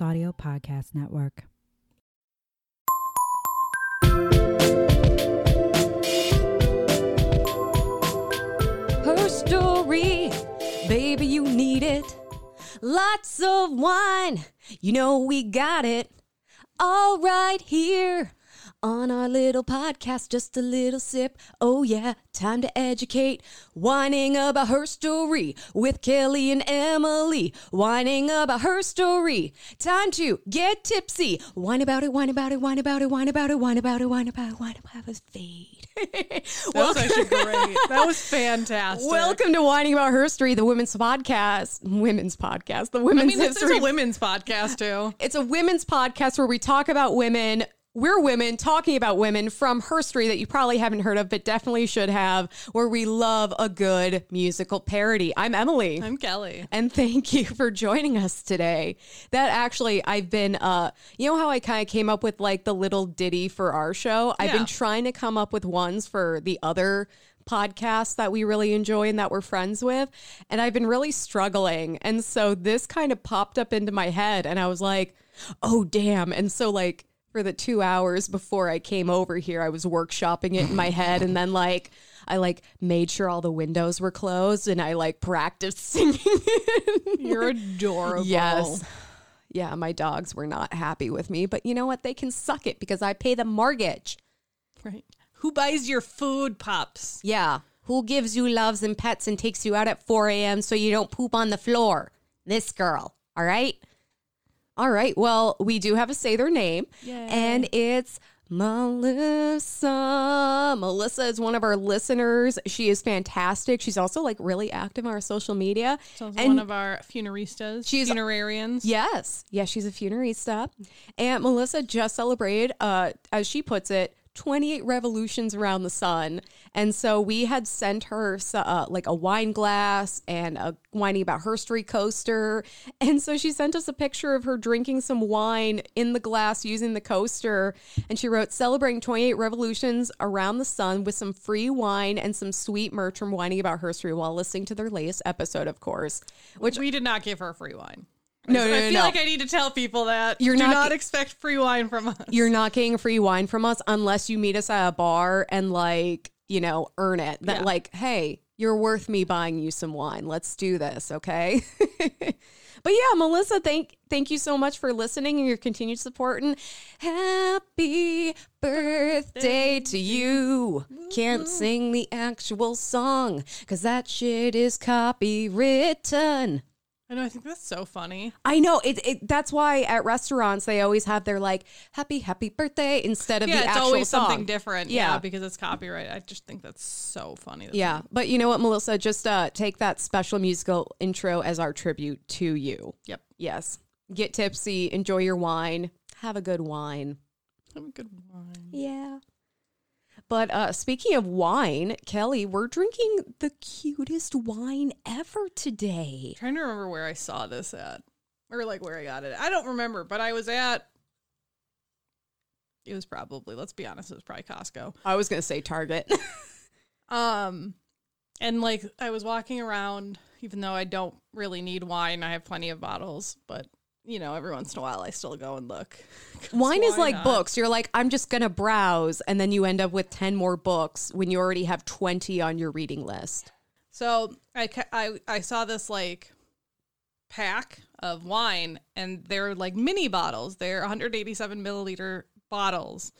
Audio Podcast Network. Her story, baby, you need it. Lots of wine, you know we got it. All right here on our little podcast, just a little sip. Oh, yeah, time to educate. Whining about her story with Kelley and Emily. Whining about her story. Time to get tipsy. Whine about it, whine about it, whine about it, whine about it, whine about it, whine about it, whine about it, fade. That was actually great. That was fantastic. Welcome to Whining About Her Story, the women's podcast. Women's podcast. The I women's mean, this is history. a women's podcast too. it's a women's podcast where we talk about women. We're women talking about women from herstory that you probably haven't heard of, but definitely should have, where we love a good musical parody. I'm Emily. I'm Kelley. and thank you for joining us today. That actually, I've been, uh, you know how I kind of came up with like the little ditty for our show? I've been trying to come up with ones for the other podcasts that we really enjoy and that we're friends with. And I've been really struggling. And so this kind of popped up into my head and I was like, oh, damn. And so, like, for the two hours before I came over here, I was workshopping it in my head. And then, like, I like made sure all the windows were closed and I like practiced singing. You're adorable. Yes. Yeah, my dogs were not happy with me, but you know what? They can suck it because I pay the mortgage. Right. Who buys your food, pups? Yeah. Who gives you loves and pets and takes you out at 4 a.m. so you don't poop on the floor? This girl. All right. All right. Well, we do have to say their name, Yay. and it's Melissa. Melissa is one of our listeners. She is fantastic. She's also like really active on our social media. She's And- one of our funeristas. She's- funerarians. Yes. Yes, she's a funerista. And Melissa just celebrated, uh, as she puts it, 28 revolutions around the sun. And so we had sent her uh, like a wine glass and a whining about herstory coaster. And so she sent us a picture of her drinking some wine in the glass using the coaster. And she wrote, celebrating 28 revolutions around the sun with some free wine and some sweet merch from whining about herstory while listening to their latest episode, of course. Which we did not give her free wine. No, I no, no, feel no. like I need to tell people that. You're do not not, expect free wine from us. you're not getting free wine from us unless you meet us at a bar and like you know earn it. That Yeah. like hey you're worth me buying you some wine. Let's do this okay? But yeah melissa thank thank you so much for listening and your continued support and happy birthday to you. can't sing the actual song because that shit is copywritten I know. I think that's so funny. I know it, it. That's why at restaurants they always have their like "Happy Happy Birthday" instead of Yeah, the it's actual always song. something different. Yeah. Yeah. because it's copyright. I just think that's so funny. That's Yeah, but you know what, Melissa? Just uh, take that special musical intro as our tribute to you. Yep. Yes, get tipsy, enjoy your wine, have a good wine. Have a good wine. Yeah. But uh, speaking of wine, Kelley, we're drinking the cutest wine ever today. trying to remember where I saw this at, or like where I got it. I don't remember, but I was at. It was probably. Let's be honest. It was probably Costco. I was gonna say Target. Um, and like I was walking around, even though I don't really need wine, I have plenty of bottles. But you know, every once in a while, I still go and look. Wine is like not? books. You're like, I'm just gonna browse, and then you end up with ten more books when you already have twenty on your reading list. So I, I I saw this like pack of wine, and they're like mini bottles. They're 187 milliliter bottles,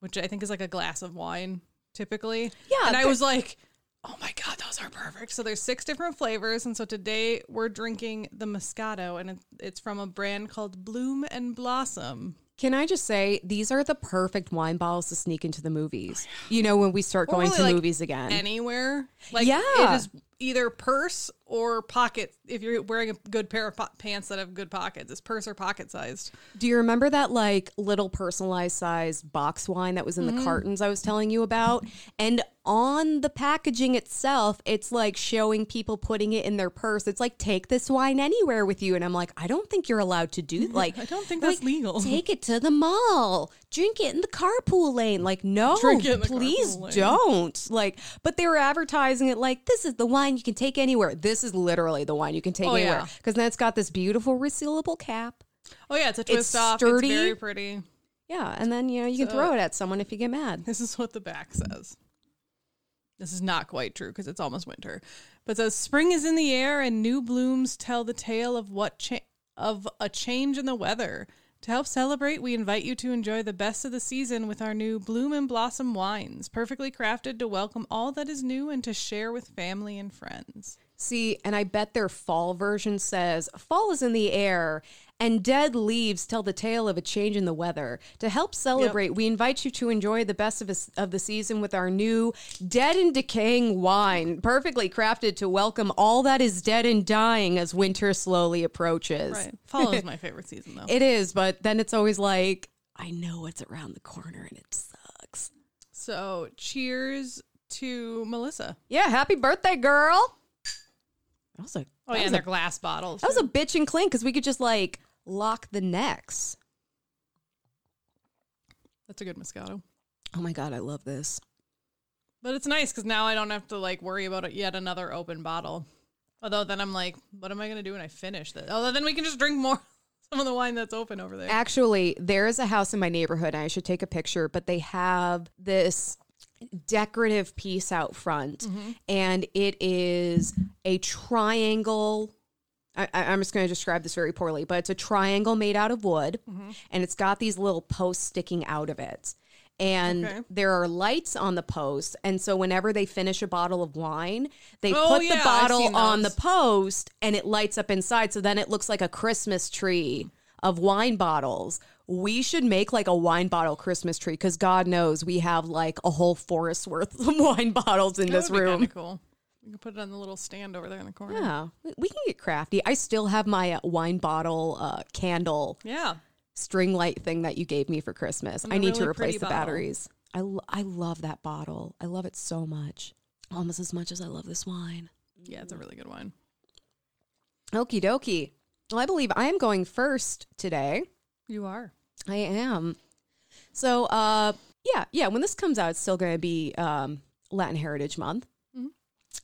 which I think is like a glass of wine typically. Yeah, and I was like. Oh my god, those are perfect. So there's six different flavors, and so today we're drinking the Moscato, and it's from a brand called Bloom and Blossom. Can I just say these are the perfect wine bottles to sneak into the movies? You know, when we start Or going really, to like, movies again. Anywhere, like Yeah. it is either purse or pocket. If you're wearing a good pair of po- pants that have good pockets, it's purse or pocket sized. Do you remember that like little personalized size box wine that was in Mm-hmm. the cartons I was telling you about? And on the packaging itself, it's like showing people putting it in their purse. It's like take this wine anywhere with you, and I'm like, I don't think you're allowed to do like. I don't think that's like, legal. Take it to the mall. Drink it in the carpool lane. Like, no, please don't. Like, but they were advertising it like this is the wine you can take anywhere. This is literally the wine you can take Oh, anywhere yeah. because then it's got this beautiful resealable cap. Oh yeah, it's a twist off. sturdy. It's very pretty. Yeah, and then you know you can throw it at someone if you get mad. This is what the back says. This is not quite true because it's almost winter. But it says spring is in the air and new blooms tell the tale of what cha- of a change in the weather. To help celebrate, we invite you to enjoy the best of the season with our new Bloom and Blossom wines, perfectly crafted to welcome all that is new and to share with family and friends. See, and I bet their fall version says fall is in the air and dead leaves tell the tale of a change in the weather. To help celebrate, we invite you to enjoy the best of, us- of the season with our new dead and decaying wine, perfectly crafted to welcome all that is dead and dying as winter slowly approaches. Right. Fall is my favorite season though. It is, but then it's always like, I know it's around the corner and it sucks. So, cheers to Melissa. Yeah, happy birthday, girl. That was a, Oh that yeah, was and a they're glass bottles. That was a bitch and clink because we could just like lock the necks. That's a good Moscato. Oh my god, I love this. But it's nice because now I don't have to like worry about it yet another open bottle. Although then I'm like, what am I gonna do when I finish this? Although then we can just drink more some of the wine that's open over there. Actually, there is a house in my neighborhood. And I should take a picture, but they have this decorative piece out front, mm-hmm. and it is a triangle. I, I- I'm just going to describe this very poorly, but it's a triangle made out of wood, and it's got these little posts sticking out of it. And Okay. there are lights on the post. And so, whenever they finish a bottle of wine, they Oh, put yeah, the bottle on the post and it lights up inside. So then it looks like a Christmas tree of wine bottles. We should make like a wine bottle Christmas tree because God knows we have like a whole forest worth of wine bottles in That this room. cool. You can put it on the little stand over there in the corner. Yeah, we- we can get crafty. I still have my uh, wine bottle uh, candle Yeah. string light thing that you gave me for Christmas. And I the need to really replace the bottle. batteries. I, lo- I love that bottle. I love it so much. Almost as much as I love this wine. Yeah, it's a really good wine. Okie dokie. Well, I believe I am going first today. You are. I am. So, uh, yeah, yeah. When this comes out, it's still going to be um, Latin Heritage Month.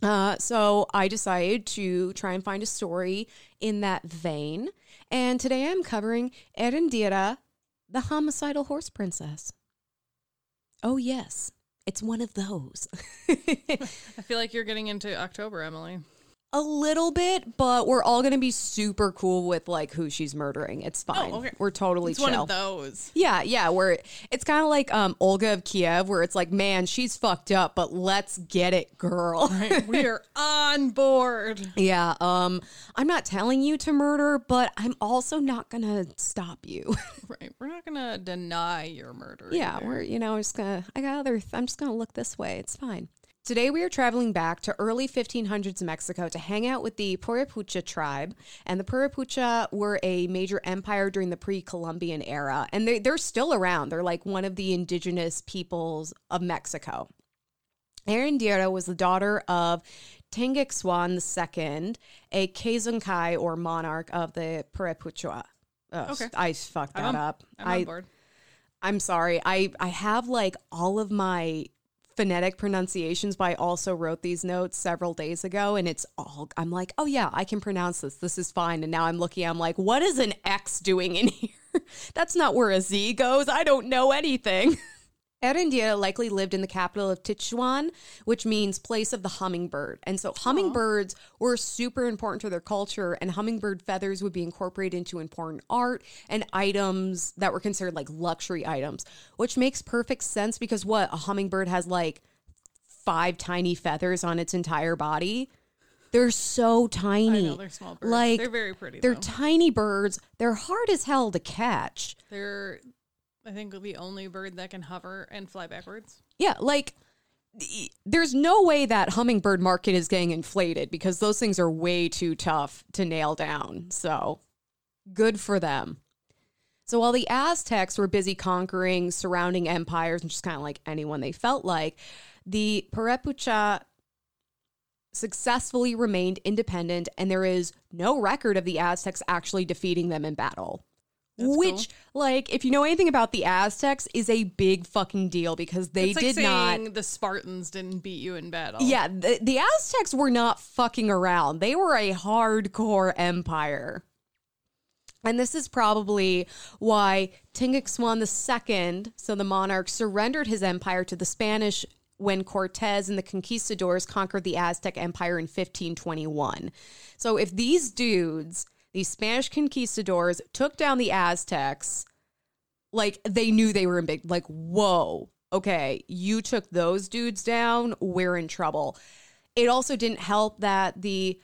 Uh, so I decided to try and find a story in that vein, and today I'm covering Eréndira, the homicidal horse princess. Oh yes, it's one of those. I feel like you're getting into October, Emily. A little bit, but we're all to be super cool with like who she's murdering. It's fine. okay. We're totally It's chill. one of those. Yeah, yeah, where it's kind of like um Olga of Kiev where it's like, man, she's fucked up, but let's get it, girl. we are on board. yeah, um I'm not telling you to murder, but I'm also not to stop you. Right. We're not gonna deny your murder. yeah, either. we're you know, I'm just to I got other th- I'm just to look this way. It's fine. Today we are traveling back to early 1500s Mexico to hang out with the Purépecha tribe. And the Purépecha were a major empire during the pre-Columbian era. And they, they're still around. They're like one of the indigenous peoples of Mexico. Arendira was the daughter of Tengexuan II, a Kazunkai or monarch of the Purépecha. Oh, Okay. I fucked that I'm up. I'm I, on board. I'm sorry. I I have like all of my phonetic pronunciations, but I also wrote these notes several days ago, and it's all. I'm like, oh yeah, I can pronounce this. This is fine. And now I'm looking. I'm like, what is an X doing in here? That's not where a Z goes. I don't know anything. Eréndira likely lived in the capital of Tichuan, which means place of the hummingbird. And so hummingbirds were super important to their culture, and hummingbird feathers would be incorporated into important art and items that were considered like luxury items, which makes perfect sense because what? A hummingbird has like five tiny feathers on its entire body. They're so tiny. I know they're small birds. Like they're very pretty. they're though. tiny birds. They're hard as hell to catch. They're, I think, the only bird that can hover and fly backwards. Yeah, like there's no way that hummingbird market is getting inflated because those things are way too tough to nail down. So, good for them. So while the Aztecs were busy conquering surrounding empires and just kind of like anyone they felt like, the Purépecha successfully remained independent and there is no record of the Aztecs actually defeating them in battle. That's Which, like, if you know anything about the Aztecs, is a big fucking deal because they it's like did not. the Spartans didn't beat you in battle. Yeah, the, the Aztecs were not fucking around. They were a hardcore empire. And this is probably why Tinguixuan II, so the monarch, surrendered his empire to the Spanish when Cortez and the conquistadors conquered the Aztec Empire in 1521. So if these dudes, these Spanish conquistadors, took down the Aztecs, like they knew they were in big, like, whoa, okay, you took those dudes down, we're in trouble. It also didn't help that the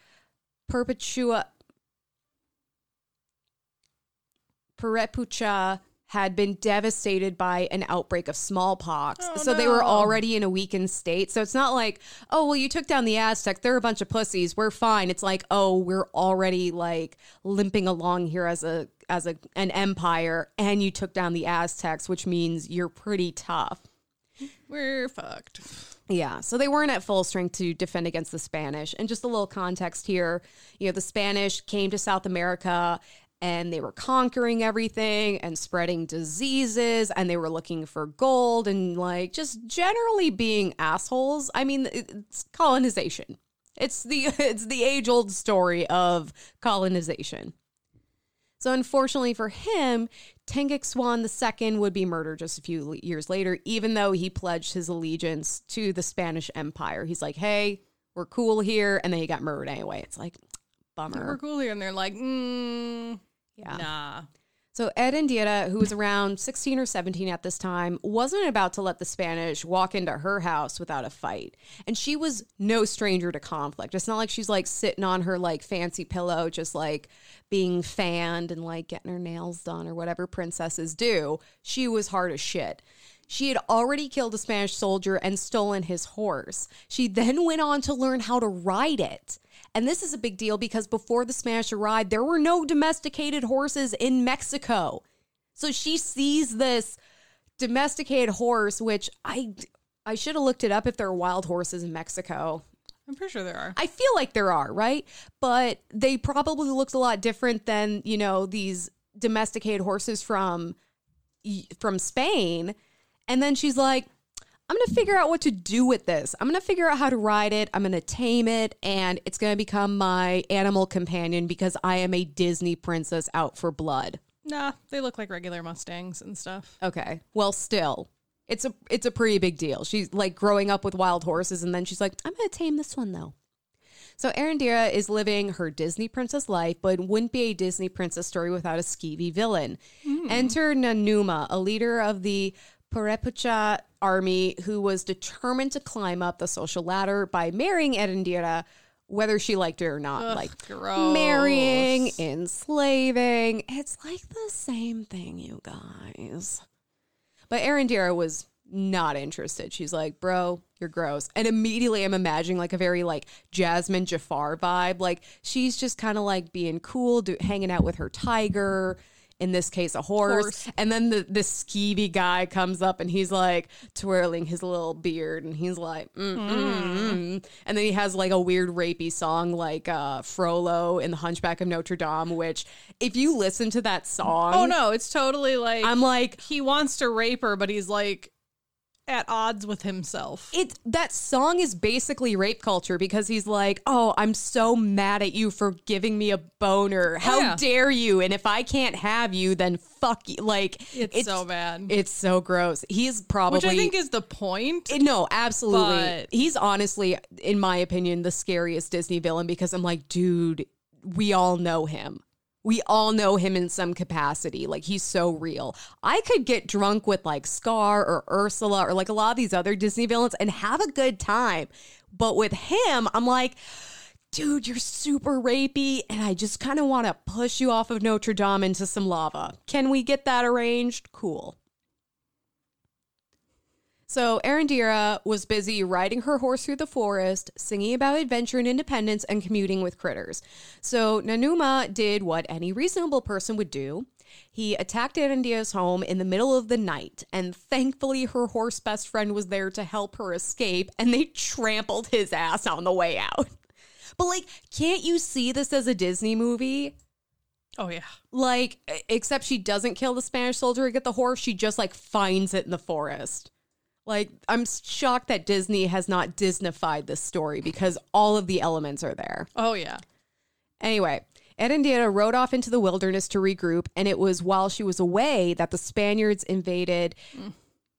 Perpetua Purépecha had been devastated by an outbreak of smallpox. Oh, so they were already in a weakened state. So it's not like, oh, well, you took down the Aztecs. They're a bunch of pussies. We're fine. It's like, oh, we're already like limping along here as a as a an empire and you took down the Aztecs, which means you're pretty tough. We're fucked. Yeah, so they weren't at full strength to defend against the Spanish. And just a little context here, you know, the Spanish came to South America and they were conquering everything and spreading diseases and they were looking for gold and like just generally being assholes. I mean, it's colonization. It's the it's the age-old story of colonization. So unfortunately for him, Tengic II would be murdered just a few years later, even though he pledged his allegiance to the Spanish Empire. He's like, hey, we're cool here. And then he got murdered anyway. It's like, bummer. We're cool here. And they're like, mm, Yeah. nah. So Ed Indiera, who was around 16 or 17 at this time, wasn't about to let the Spanish walk into her house without a fight. And she was no stranger to conflict. It's not like she's like sitting on her like fancy pillow just like being fanned and like getting her nails done or whatever princesses do. She was hard as shit. She had already killed a Spanish soldier and stolen his horse. She then went on to learn how to ride it. And this is a big deal because before the Spanish arrived, there were no domesticated horses in Mexico. So she sees this domesticated horse, which I I should have looked it up if there are wild horses in Mexico. I'm pretty sure there are. I feel like there are, right? But they probably looked a lot different than, you know, these domesticated horses from from Spain. And then she's like, I'm going to figure out what to do with this. I'm going to figure out how to ride it. I'm going to tame it and it's going to become my animal companion because I am a Disney princess out for blood. Nah, they look like regular Mustangs and stuff. Okay. Well, still. It's a it's a pretty big deal. She's like growing up with wild horses and then she's like, I'm to tame this one though. So Arendira is living her Disney princess life, but wouldn't be a Disney princess story without a skeevy villain. Hmm. Enter Nanuma, a leader of the Purépecha army who was determined to climb up the social ladder by marrying Arendira, whether she liked it or not. Ugh, like gross. marrying, enslaving. It's like the same thing, you guys. But Arendira was not interested. She's like, bro, you're gross. And immediately I'm imagining like a very like Jasmine Jafar vibe. Like she's just kind of like being cool, do, hanging out with her tiger. In this case, a horse. Horse. And then the, skeevy guy comes up and he's like twirling his little beard and he's like, mm, mm, mm. and then he has like a weird rapey song like uh, Frollo in The Hunchback of Notre Dame, which if you listen to that song, Oh no, it's totally like I'm like, he wants to rape her, but he's like at odds with himself. it that song is basically rape culture because he's like, "Oh, I'm so mad at you for giving me a boner. How yeah. dare you? And if I can't have you, then fuck you." Like It's, so bad. It's so gross. He's probably Which I think is the point. Eh, no, absolutely. But- He's honestly, in my opinion, the scariest Disney villain because I'm like, dude, we all know him. We all know him in some capacity. Like he's so real. I could get drunk with like Scar or Ursula or like a lot of these other Disney villains and have a good time. But with him, I'm like, dude, you're super rapey, and I just kind of want to push you off of Notre Dame into some lava. Can we get that arranged? Cool. So Arendira was busy riding her horse through the forest, singing about adventure and independence, and commuting with critters. So Nanuma did what any reasonable person would do. He attacked Arendira's home in the middle of the night, and thankfully her horse best friend was there to help her escape, and they trampled his ass on the way out. But like, can't you see this as a Disney movie? oh yeah. Like, except she doesn't kill the Spanish soldier and get the horse. She just like finds it in the forest. Like, I'm shocked that Disney has not Disneyfied this story because all of the elements are there. Oh yeah. Anyway, Eréndira rode off into the wilderness to regroup, and it was while she was away that the Spaniards invaded mm.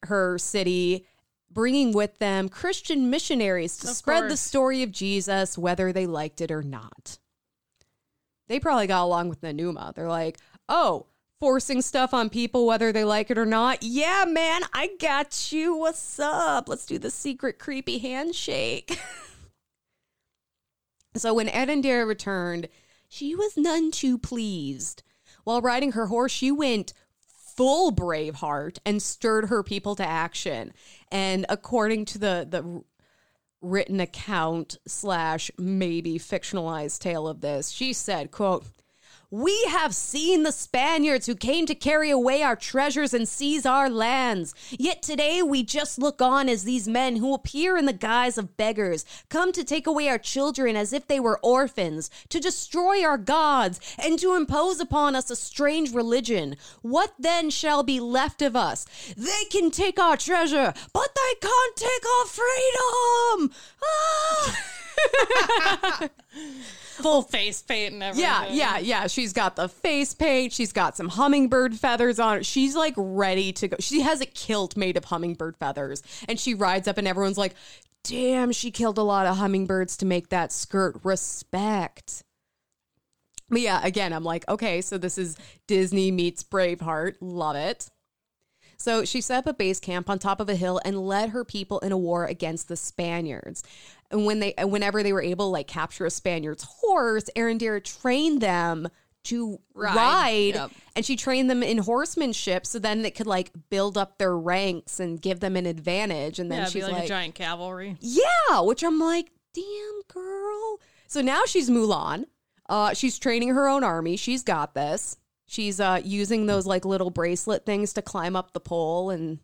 her city, bringing with them Christian missionaries to Of spread the story of Jesus, whether they liked it or not. They probably got along with Nanuma. They're like, oh, forcing stuff on people whether they like it or not. Yeah, man, I got you. What's up? Let's do the secret creepy handshake. so when Eréndira returned, she was none too pleased. While riding her horse, she went full Braveheart and stirred her people to action. And according to the the written account slash maybe fictionalized tale of this, she said, "quote." We have seen the Spaniards who came to carry away our treasures and seize our lands. Yet today we just look on as these men who appear in the guise of beggars come to take away our children as if they were orphans, to destroy our gods, and to impose upon us a strange religion. What then shall be left of us? They can take our treasure, but they can't take our freedom. Ah! Full face paint and everything. Yeah, yeah, yeah. She's got the face paint. She's got some hummingbird feathers on her. She's like ready to go. She has a kilt made of hummingbird feathers. And she rides up, and everyone's like, damn, she killed a lot of hummingbirds to make that skirt. Respect. But yeah, again, I'm like, okay, so this is Disney meets Braveheart. Love it. So she set up a base camp on top of a hill and led her people in a war against the Spaniards. And when they, whenever they were able to like capture a Spaniard's horse, Arendira trained them to ride, Ride, yep. and she trained them in horsemanship so then it could like build up their ranks and give them an advantage. And then Yeah, she's like, like, a giant cavalry. yeah, which I'm like, damn girl. So now she's Mulan. Uh, she's training her own army. She's got this. She's uh, using those like little bracelet things to climb up the pole and,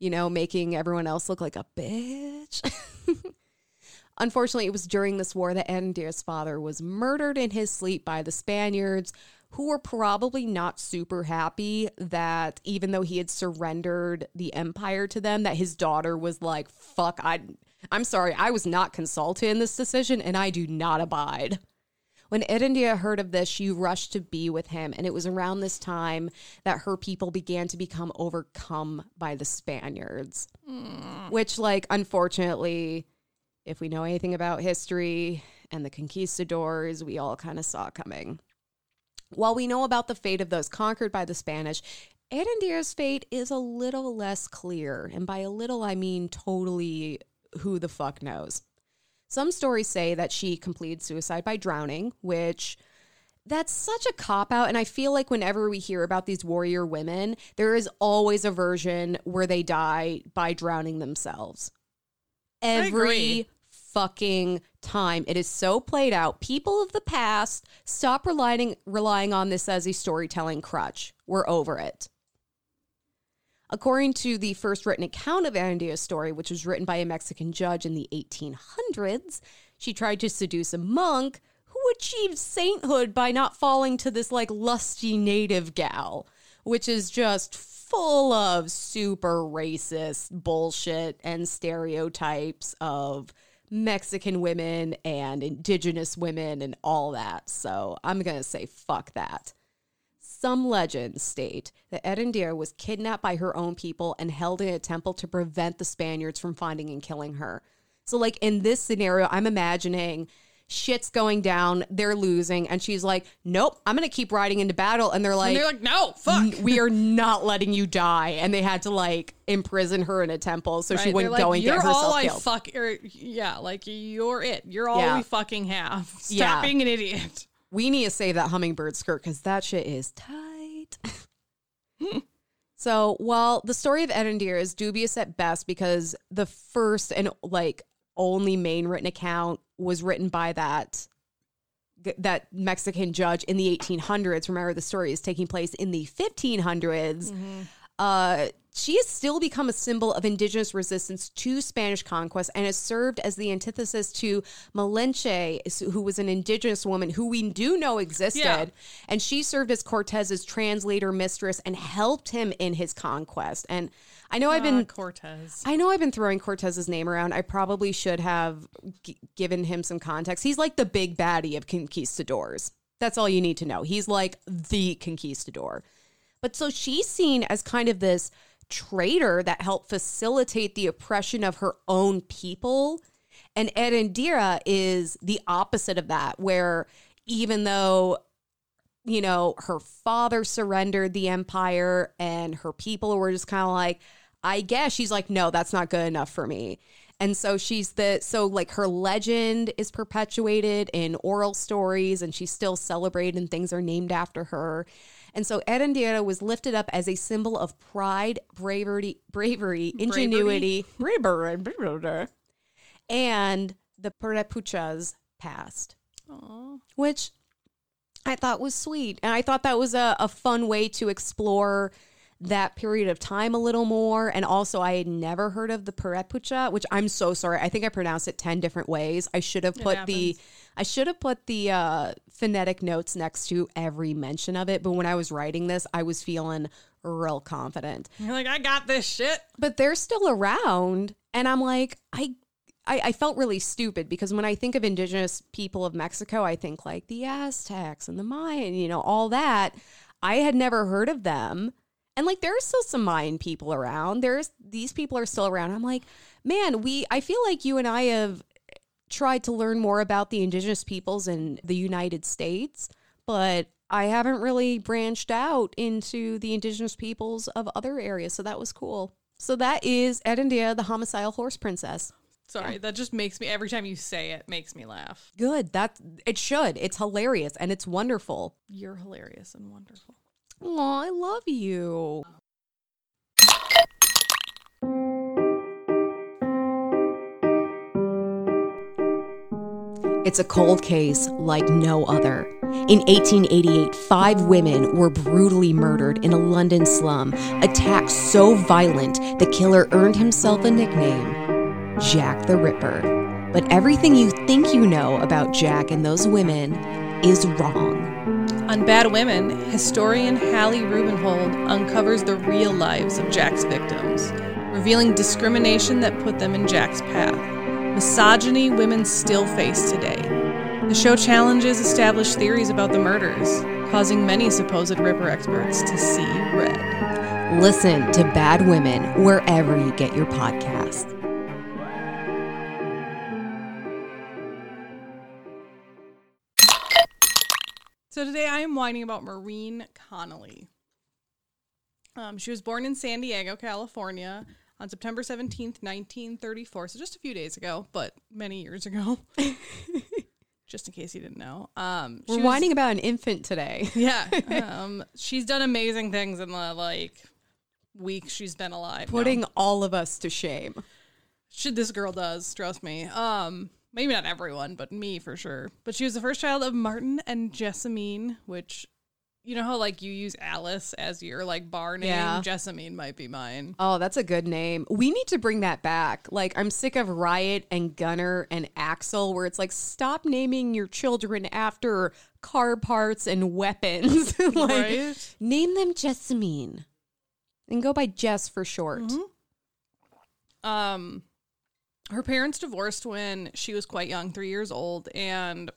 you know, making everyone else look like a bitch. Unfortunately, it was during this war that Andir's father was murdered in his sleep by the Spaniards, who were probably not super happy that even though he had surrendered the empire to them, that his daughter was like, fuck, I, I'm sorry, I was not consulted in this decision and I do not abide. When Erendia heard of this, she rushed to be with him, and it was around this time that her people began to become overcome by the Spaniards. Hmm. Which, like, unfortunately, if we know anything about history and the conquistadors, we all kind of saw coming. While we know about the fate of those conquered by the Spanish, Eréndira's fate is a little less clear. And by a little, I mean totally who the fuck knows. Some stories say that she completed suicide by drowning, which that's such a cop out. And I feel like whenever we hear about these warrior women, there is always a version where they die by drowning themselves. Every. Fucking time. It is so played out. People of the past stop relying relying on this as a storytelling crutch. We're over it. According to the first written account of Andia's story, which was written by a Mexican judge in the 1800s, she tried to seduce a monk who achieved sainthood by not falling to this like lusty native gal, which is just full of super racist bullshit and stereotypes of Mexican women and indigenous women and all that. So I'm going to say fuck that. Some legends state that Eréndira was kidnapped by her own people and held in a temple to prevent the Spaniards from finding and killing her. So, like in this scenario, I'm imagining shit's going down, they're losing, and she's like, "Nope, I'm gonna keep riding into battle." And they're like, And they're like, no, fuck. "We are not letting you die," and they had to like imprison her in a temple so she wouldn't they're go like, and You're get all herself I killed. fuck. Or, yeah, like you're it. You're all Yeah. we fucking have. Stop Yeah. being an idiot. we need to save that hummingbird skirt because that shit is tight. so while the story of Erendir is dubious at best because the first and like only main written account was written by that that Mexican judge in the 1800s. Remember, the story is taking place in the 1500s. Uh, she has still become a symbol of indigenous resistance to Spanish conquest and has served as the antithesis to Malinche, who was an indigenous woman who we do know existed. Yeah. And she served as Cortez's translator mistress and helped him in his conquest. And I know I've been Ah, Cortez. I know I've been throwing Cortez's name around. I probably should have g- given him some context. He's like the big baddie of conquistadors. That's all you need to know. He's like the conquistador. But so she's seen as kind of this traitor that helped facilitate the oppression of her own people. And Eréndira is the opposite of that, where even though, you know, her father surrendered the empire and her people were just kind of like, I guess she's like, no, that's not good enough for me. And so she's the so like her legend is perpetuated in oral stories and she's still celebrated and things are named after her. And so Eréndira was lifted up as a symbol of pride, bravery, bravery, ingenuity, bravery, bravery, and the Purépechas passed, Aw. which I thought was sweet. And I thought that was a, a fun way to explore that period of time a little more. And also, I had never heard of the Purépecha, which I'm so sorry. I think I pronounced it 10 different ways. I should have put the. I should have put the uh, phonetic notes next to every mention of it, but when I was writing this, I was feeling real confident. You're like, I got this shit. But they're still around, and I'm like, I, I, I felt really stupid because when I think of indigenous people of Mexico, I think like the Aztecs and the Mayan, you know, all that. I had never heard of them. And like there are still some Mayan people around. There's these people are still around. I'm like, man, we I feel like you and I have tried to learn more about the indigenous peoples in the United States, but I haven't really branched out into the indigenous peoples of other areas. So that was cool. So that is Edendia, the homicidal horse princess. Sorry, that just makes me every time you say it makes me laugh. Good. That it should. It's hilarious and it's wonderful. You're hilarious and wonderful. Oh, I love you. It's a cold case like no other. In 1888, five women were brutally murdered in a London slum. Attacks so violent, the killer earned himself a nickname Jack the Ripper. But everything you think you know about Jack and those women is wrong. On Bad Women, historian Hallie Rubenhold uncovers the real lives of Jack's victims, revealing discrimination that put them in Jack's path, misogyny women still face today. The show challenges established theories about the murders, causing many supposed Ripper experts to see red. Listen to Bad Women wherever you get your podcast. So today I am whining about Maureen Connolly. Um, she was born in San Diego, California on September 17th, 1934. So just a few days ago, but many years ago. just in case you didn't know. Um, We're was- whining about an infant today. Yeah. Um, she's done amazing things in the like week she's been alive. No. Putting all of us to shame. Should this girl does. Trust me. Um, maybe not everyone, but me for sure. But she was the first child of Martin and Jessamine, which you know how like you use Alice as your like bar name. Yeah. Jessamine might be mine. Oh, that's a good name. We need to bring that back. Like, I'm sick of Riot and Gunner and Axel, where it's like, stop naming your children after car parts and weapons. like, Right? name them Jessamine and go by Jess for short. Um, her parents divorced when she was quite young, three years old, and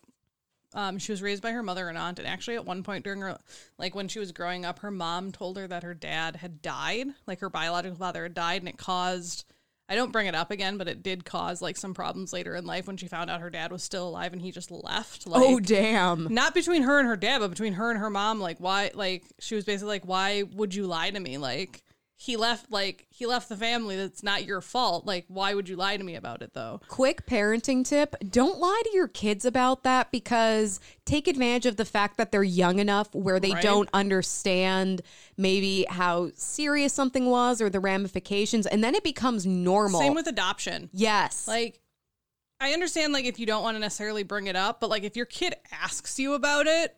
um, she was raised by her mother and aunt. And actually, at one point during her, like when she was growing up, her mom told her that her dad had died, like her biological father had died, and it caused. I don't bring it up again, but it did cause like some problems later in life when she found out her dad was still alive and he just left. Like, oh, damn. not between her and her dad, but between her and her mom. Like, why? Like, she was basically like, "Why would you lie to me? Like, he left. Like, he left the family. That's not your fault. Like, why would you lie to me about it, though?" Quick parenting tip don't lie to your kids about that because take advantage of the fact that they're young enough where they Right. don't understand maybe how serious something was or the ramifications, and then it becomes normal. Same with adoption. yes. Like, I understand like if you don't want to necessarily bring it up, but like if your kid asks you about it,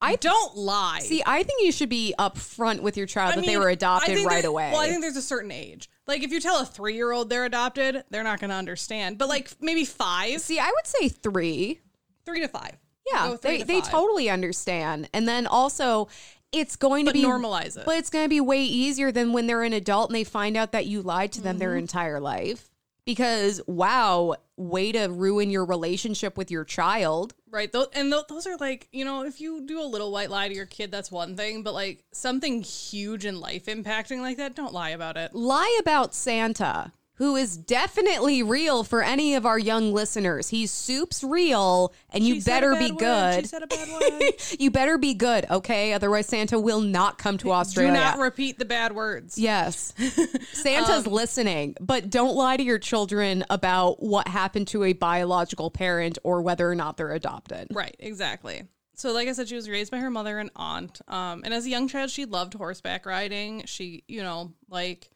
I don't lie. See, I think you should be upfront with your child I that they mean, were I adopted right away. Well, I think there's a certain age. Like if you tell a three year old they're adopted, they're not going to understand. But like maybe five, See, I would say three. three to five. Yeah, they they five. totally understand. And then also, it's going to But be normalize it. But it's going to be way easier than when they're an adult and they find out that you lied to them their Mm-hmm. entire life because wow, way to ruin your relationship with your child. Right. And those are like, you know, if you do a little white lie to your kid, that's one thing. But like something huge and life impacting like that, don't lie about it. Lie about Santa, who is definitely real for any of our young listeners. He's soup's real, and you She better be good. She said a bad word. you better be good, okay? Otherwise, Santa will not come to Australia. do not repeat the bad words. Yes. Santa's Um, listening, but don't lie to your children about what happened to a biological parent or whether or not they're adopted. Right, exactly. So, like I said, she was raised by her mother and aunt. Um, and as a young child, she loved horseback riding. She, you know, like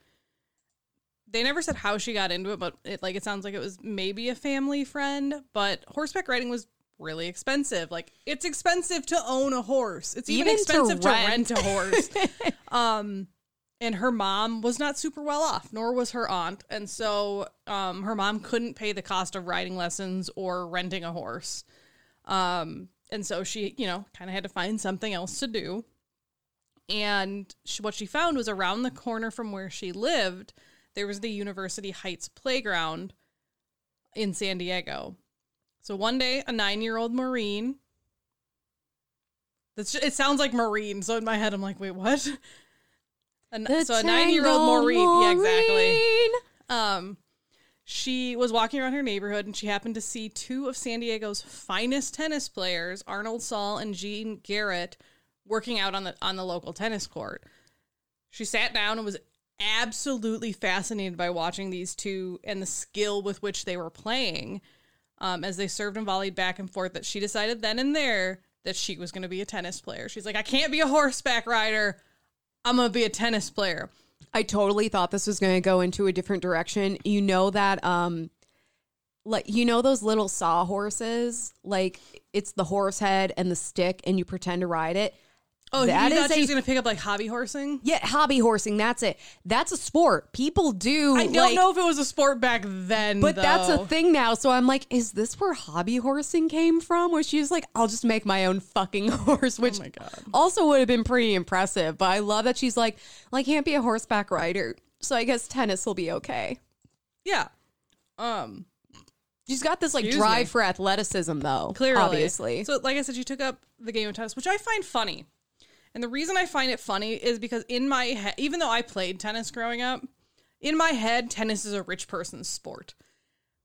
they never said how she got into it, but it like it sounds like it was maybe a family friend. But horseback riding was really expensive. Like it's expensive to own a horse. It's even, Even expensive to rent. rent. a horse. um, and her mom was not super well off, nor was her aunt, and so um, her mom couldn't pay the cost of riding lessons or renting a horse. Um, and so she, you know, kind of had to find something else to do. And she, what she found was around the corner from where she lived, there was the University Heights playground in San Diego. So one day, a nine year old Marine, that's ju- it sounds like Marine. So in my head, I'm like, wait, what? A so a nine year old Marine. Maureen, yeah, exactly. Um, she was walking around her neighborhood and she happened to see two of San Diego's finest tennis players, Arnold Saul and Jean Garrett, working out on the on the local tennis court. She sat down and was absolutely fascinated by watching these two and the skill with which they were playing um, as they served and volleyed back and forth. That she decided then and there that she was going to be a tennis player. She's like, I can't be a horseback rider. I'm going to be a tennis player. I totally thought this was going to go into a different direction. You know that um like you know those little saw horses like it's the horse head and the stick and you pretend to ride it. Oh, That you is thought she was going to pick up like hobby horsing? Yeah, hobby horsing, that's it. That's a sport. People do I don't like- know if it was a sport back then, But that's a thing now. So I'm like, is this where hobby horsing came from? Where she's like, I'll just make my own fucking horse, which Oh my God. also would have been pretty impressive. But I love that she's like, well, I can't be a horseback rider. So I guess tennis will be okay. Yeah. Um. She's got this like Excuse drive me. for athleticism, though. Clearly, obviously. So, like I said, she took up the game of tennis, which I find funny. And the reason I find it funny is because in my head, even though I played tennis growing up, in my head, tennis is a rich person's sport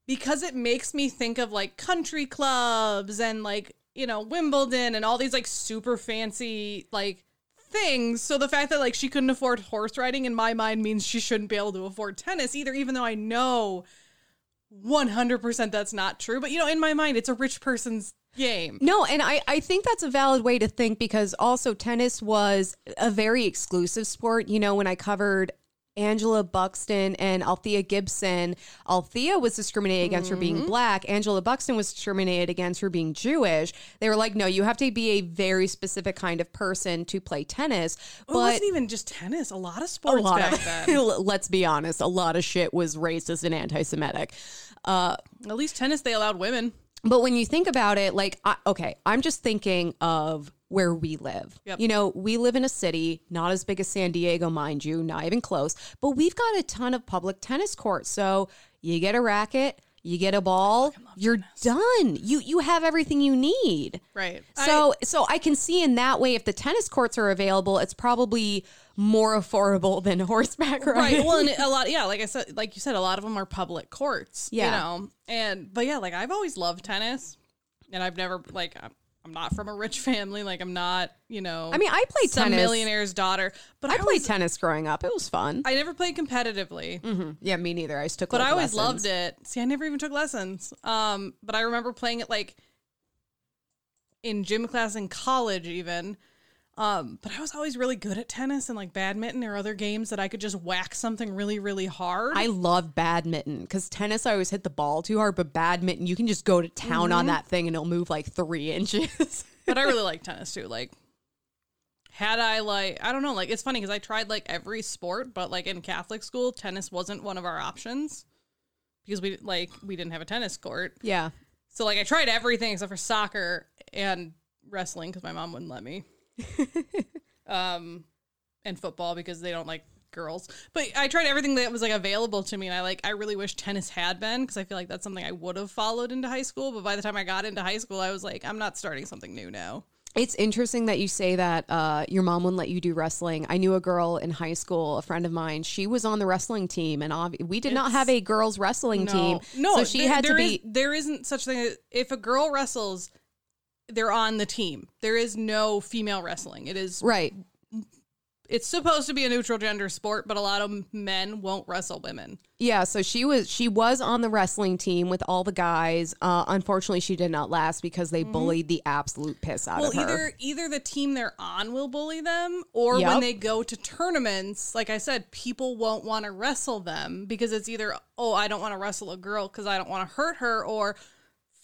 because it makes me think of like country clubs and like you know Wimbledon and all these like super fancy like things. So the fact that like she couldn't afford horse riding in my mind means she shouldn't be able to afford tennis either, even though I know 100% that's not true. But you know, in my mind, it's a rich person's game. No, and I, I think that's a valid way to think because also tennis was a very exclusive sport. You know, when I covered Angela Buxton and Althea Gibson, Althea was discriminated against for being Mm-hmm. black. Angela Buxton was discriminated against for being Jewish. They were like, no, you have to be a very specific kind of person to play tennis. But it wasn't even just tennis. A lot of a sports lot back of, then. let's be honest, a lot of shit was racist and anti-Semitic. Uh, At least tennis, they allowed women. But when you think about it, like, I, okay, I'm just thinking of where we live. Yep. You know, we live in a city, not as big as San Diego, mind you, not even close, but we've got a ton of public tennis courts. So you get a racket, you get a ball, you're done. You you have everything you need. Right. So so I can see in that way if the tennis courts are available, it's probably more affordable than horseback riding. Right. Well, and a lot, yeah, like I said, like you said, a lot of them are public courts. Yeah. You know, and but yeah, like I've always loved tennis, and I've never like I'm, not from a rich family. Like I'm not, you know. I mean, I played some tennis. millionaire's daughter, but I, I played tennis growing up. It was fun. I never played competitively, Mhm. Yeah, me neither. I just took but like, I always lessons. loved it. See, I never even took lessons. Um, but I remember playing it like in gym class in college, even. Um, but I was always really good at tennis and like badminton or other games that I could just whack something really, really hard. I love badminton because tennis, I always hit the ball too hard, but badminton, you can just go to town on that thing and it'll move like three inches. but I really like tennis too. Like, had I like, I don't know, like it's funny because I tried like every sport, but like in Catholic school, tennis wasn't one of our options because we like we didn't have a tennis court. yeah. So like I tried everything except for soccer and wrestling because my mom wouldn't let me. um, and football because they don't like girls. But I tried everything that was like available to me, and I like I really wish tennis had been because I feel like that's something I would have followed into high school. But by the time I got into high school, I was like, I'm not starting something new now. It's interesting that you say that uh, your mom wouldn't let you do wrestling. I knew a girl in high school, a friend of mine. She was on the wrestling team, and we did not have a girls wrestling team. no, so she there- had to be. is- there isn't such thing. As, if a girl wrestles, they're on the team. There is no female wrestling. It is Right. it's supposed to be a neutral gender sport, but a lot of men won't wrestle women. Yeah, so she was she was on the wrestling team with all the guys. Uh, unfortunately, she did not last because they bullied the absolute piss out Mm-hmm. Well, of her. either either the team they're on will bully them, or Yep. when they go to tournaments, like I said, people won't want to wrestle them because it's either oh I don't want to wrestle a girl because I don't want to hurt her, or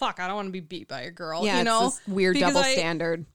fuck I don't want to be beat by a girl. yeah, you know, weird Because double I- standard.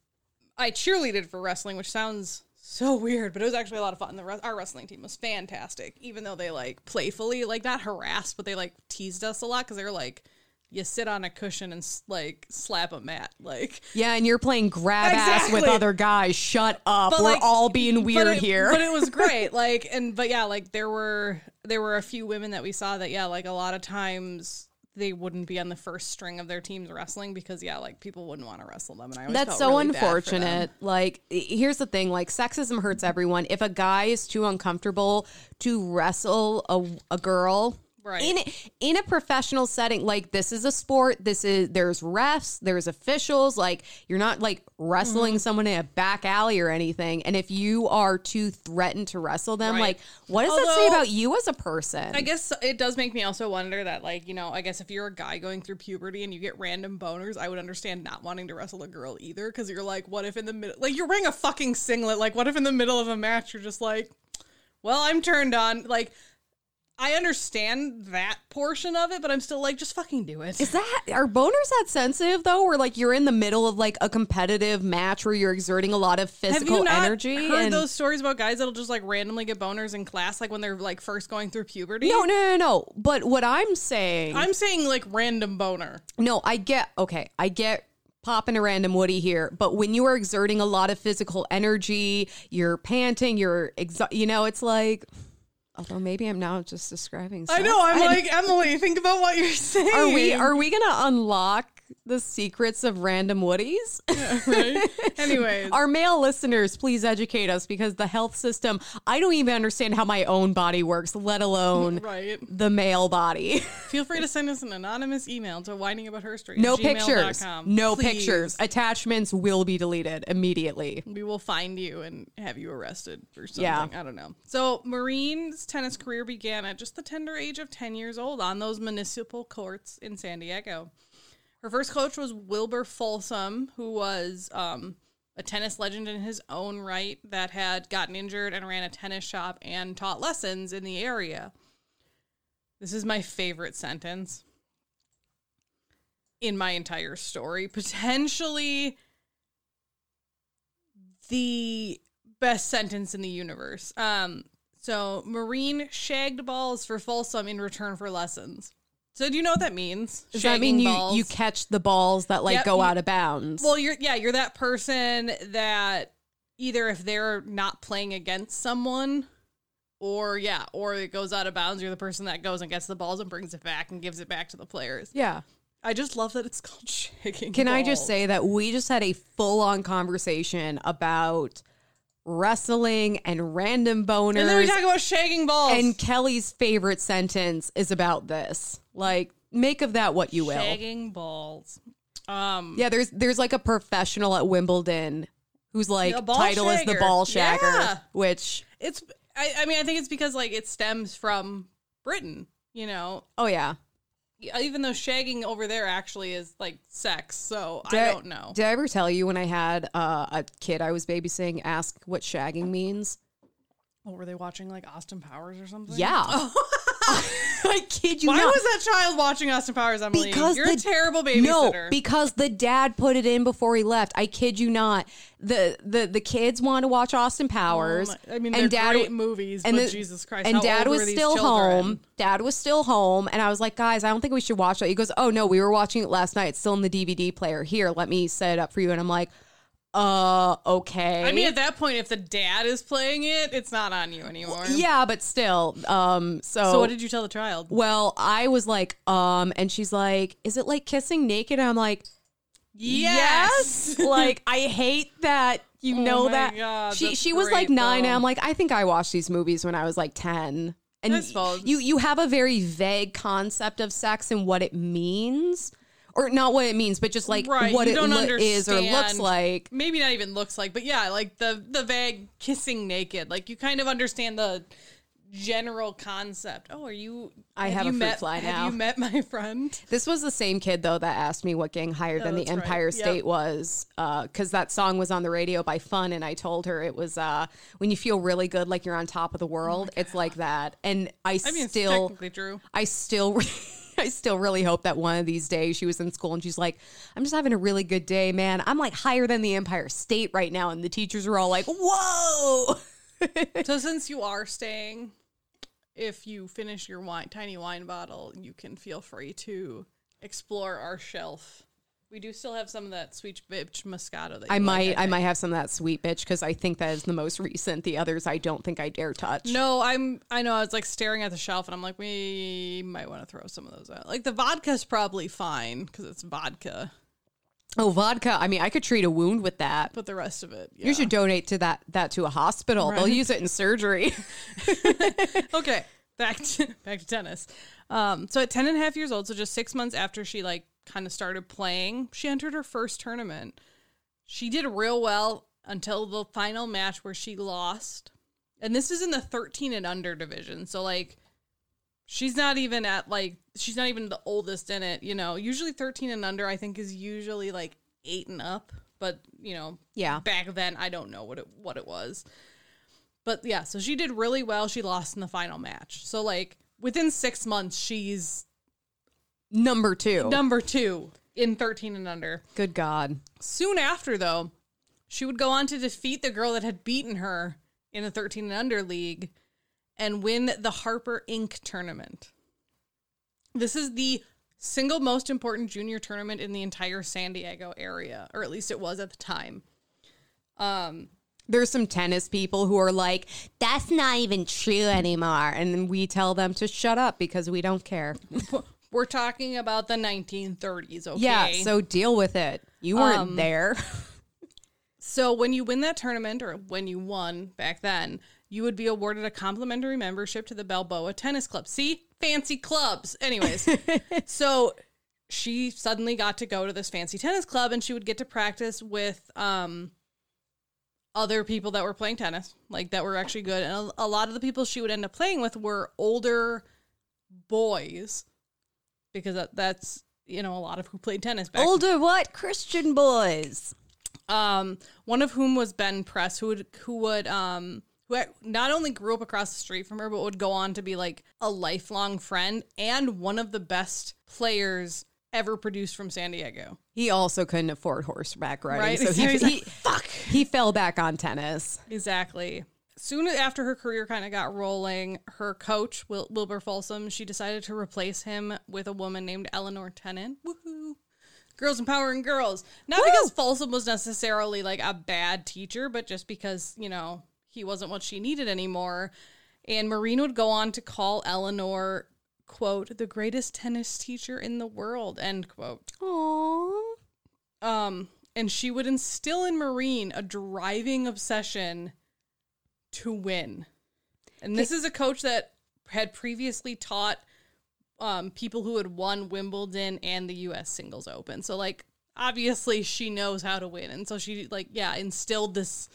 I cheerleaded for wrestling, which sounds so weird, but it was actually a lot of fun. The re- our wrestling team was fantastic, even though they like playfully, like not harassed, but they like teased us a lot because they were like, "You sit on a cushion and like slap a mat." Like, Yeah, and you're playing grab ass with other guys. Shut up. But, We're like, all being weird but it, here. But it was great. Like, and but yeah, like there were there were a few women that we saw that yeah, like a lot of times they wouldn't be on the first string of their teams wrestling because yeah, like people wouldn't want to wrestle them. And I that's so really bad for them. unfortunate. Like, here's the thing: like, sexism hurts everyone. If a guy is too uncomfortable to wrestle a, a girl. Right. In in a professional setting, like this is a sport. This is there's refs, there's officials. Like you're not like wrestling Mm-hmm. someone in a back alley or anything. And if you are too threatened to wrestle them, Right. like what does that say about you as a person? I guess it does make me also wonder that, like, you know, I guess if you're a guy going through puberty and you get random boners, I would understand not wanting to wrestle a girl either. Because you're like, what if in the middle, like, you're wearing a fucking singlet? Like, what if in the middle of a match you're just like, well, I'm turned on? Like, I understand that portion of it, but I'm still like, just fucking do it. Is that are boners that sensitive though? Where like you're in the middle of like a competitive match where you're exerting a lot of Have physical you not energy? heard and- those stories about guys that'll just like randomly get boners in class, like when they're like first going through puberty? no, no, no, no. But what I'm saying, I'm saying like random boner. no, I get okay, I get popping a random woody here, but when you are exerting a lot of physical energy, you're panting, you're exa- you know, it's like. Although maybe I'm now just describing. Something. I know. I'm like Emily. Think about what you're saying. Are we are we gonna unlock the secrets of random woodies? right? Anyways, Our male listeners, please educate us because the health system, I don't even understand how my own body works, let alone right. the male body. Feel free to send us an anonymous email to whiningaboutherstory. No pictures. No Please. pictures. Attachments will be deleted immediately. We will find you and have you arrested for something. Yeah. I don't know. So, Maureen's tennis career began at just the tender age of 10 years old on those municipal courts in San Diego. Her first coach was Wilbur Folsom, who was um, a tennis legend in his own right that had gotten injured and ran a tennis shop and taught lessons in the area. This is my favorite sentence in my entire story. Potentially the best sentence in the universe. Um, so Maureen shagged balls for Folsom in return for lessons. So do you know what that means? Does that mean you, balls? you catch the balls that like Yep, go you- out of bounds? Well, you're yeah, you're that person that either if they're not playing against someone or yeah, or it goes out of bounds, you're the person that goes and gets the balls and brings it back and gives it back to the players. yeah. I just love that it's called shaking. Can I just balls. say that we just had a full on conversation about wrestling and random boners. And then we talk about shagging balls. And Kelley's favorite sentence is about this. Like, make of that what you will. shagging balls. Um Yeah, there's there's like a professional at Wimbledon who's like title is the ball shagger, Yeah. which it's I, I mean I think it's because like it stems from Britain, you know. oh yeah. Even though shagging over there actually is like sex, so Did I don't know. Did I ever tell you when I had uh, a kid I was babysitting ask what shagging means? Oh, were they watching like Austin Powers or something? Yeah. I kid you Why not. was that child watching Austin Powers, Emily? because You're the, a terrible babysitter. No, because the dad put it in before he left. I kid you not. The the the kids want to watch Austin Powers. My- I mean, they're great movies, but Jesus Christ, And dad was still children? home. Dad was still home, and I was like, guys, I don't think we should watch that. He goes, oh no, we were watching it last night. It's still in the DVD player. Here, let me set it up for you. And I'm like. Uh, okay. I mean, at that point, if the dad is playing it, it's not on you anymore. yeah, but still. Um, so, So what did you tell the child? well, I was like, um, and she's like, is it like kissing naked? And I'm like, yes. like, I hate that you Oh know that. God, she she was like nine, though. and I'm like, I think I watched these movies when I was like ten. And you you have a very vague concept of sex and what it means, or not what it means, but just like Right, what you it don't lo- is or looks like. Maybe not even looks like, but yeah, like the the vague kissing naked. Like you kind of understand the general concept. Oh, are you? I have you a fruit met, fly have you met my friend? This was the same kid though that asked me what gang higher than the Oh, that's right. Empire Yep. State was, because that song was on the radio by Fun, and I told her it was uh, when you feel really good, like you're on top of the world. it's like that, and I, I mean, still, technically true. I still. I still really hope that one of these days she was in school and she's like, I'm just having a really good day, man. I'm like higher than the Empire State right now. And the teachers are all like, whoa. So since you are staying, if you finish your wine, tiny wine bottle, you can feel free to explore our shelf. We do still have some of that sweet bitch Moscato. That I might, like, I think. might have some of that sweet bitch because I think that is the most recent. The others, I don't think I dare touch. No, I'm. I know. I was like staring at the shelf, and I'm like, we might want to throw some of those out. Like the vodka's probably fine because it's vodka, Oh, vodka. I mean, I could treat a wound with that. but the rest of it, yeah. You should donate to that that to a hospital. They'll use it in surgery. okay, back to back to tennis. Um, so at 10 and a half years old, so just six months after she like kind of started playing, she entered her first tournament. She did real well until the final match where she lost. And this is in the 13 and under division. So like she's not even at like she's not even the oldest in it, you know. Usually 13 and under I think is usually like 8 and up, but you know, Yeah. back then I don't know what it what it was. But yeah, so she did really well. She lost in the final match. So like within 6 months she's Number two. number 2 in 13 and under. Good God. Soon after, though, she would go on to defeat the girl that had beaten her in the 13 and under league and win the Harper Inc. tournament. This is the single most important junior tournament in the entire San Diego area, or at least it was at the time. Um, There's some tennis people who are like, that's not even true anymore. And then we tell them to shut up because we don't care. we're talking about the 1930s, okay? Yeah, so deal with it. You weren't Um, there. So when you win that tournament, or when you won back then, you would be awarded a complimentary membership to the Balboa Tennis Club. See, fancy clubs. Anyways, so she suddenly got to go to this fancy tennis club, and she would get to practice with um other people that were playing tennis, like that were actually good. And a, a lot of the people she would end up playing with were older boys, because that, that's you know a lot of who played tennis back Older white Christian boys. um, one of whom was Ben Press, who would who would um who not only grew up across the street from her, but would go on to be like a lifelong friend and one of the best players ever produced from San Diego. He also couldn't afford horseback riding. Right? So So he, he, like, "Fuck." he fell back on tennis. Exactly. Soon after her career kind of got rolling, her coach Wil- Wilbur Folsom, she decided to replace him with a woman named Eleanor Tennant. Woohoo! Girls empowering girls. Not because Folsom was necessarily like a bad teacher, but just because you know he wasn't what she needed anymore. And Maureen would go on to call Eleanor, quote, the greatest tennis teacher in the world, end quote. Aww. Um, and she would instill in Maureen a driving obsession to win. And this is a coach that had previously taught um, people who had won Wimbledon and the U.S. Singles Open. So, like, obviously, she knows how to win, and so she, like, yeah, instilled this,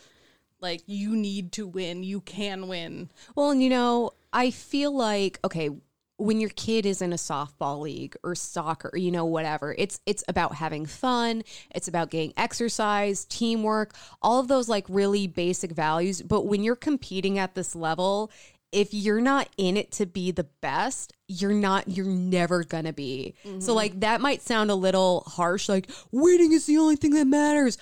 like, you need to win, you can win. Well, and you know, I feel like okay, when your kid is in a softball league or soccer, you know, whatever, it's it's about having fun. It's about getting exercise, teamwork, all of those like really basic values. But when you're competing at this level, if you're not in it to be the best, you're not. You're never gonna be. So mm-hmm. like that might sound a little harsh, like winning is the only thing that matters.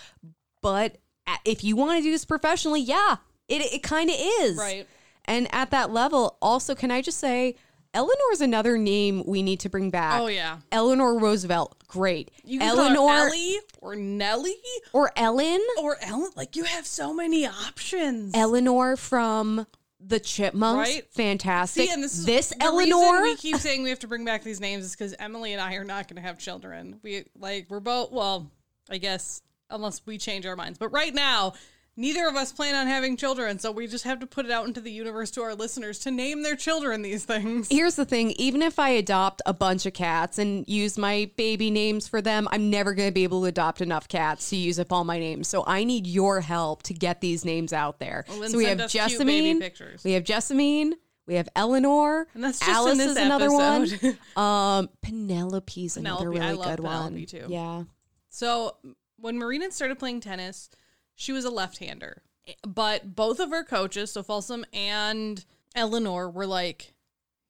But if you want to do this professionally, yeah, it it kind of is. Right. And at that level, also, can I just say, Eleanor's another name we need to bring back. Oh yeah. Eleanor Roosevelt, great. You can call her Eleanor Ellie or Nellie or Ellen. or Ellen. Like you have so many options. Eleanor from the Chipmunks, Right. fantastic. See, and this is this the Eleanor. reason we keep saying we have to bring back these names is because Emily and I are not going to have children. We like we're both well, I guess unless we change our minds. But right now, neither of us plan on having children, so we just have to put it out into the universe to our listeners to name their children these things. Here's the thing even if I adopt a bunch of cats and use my baby names for them, I'm never going to be able to adopt enough cats to use up all my names. So I need your help to get these names out there. Well, so we have us cute baby Jessamine, we have Jessamine, we have Eleanor, And that's just Alice is another episode. one. Um, Penelope's another Penelope, I really love good Penelope one. too. Yeah. So when Marina started playing tennis, she was a left-hander. But both of her coaches, so Folsom and Eleanor, were like,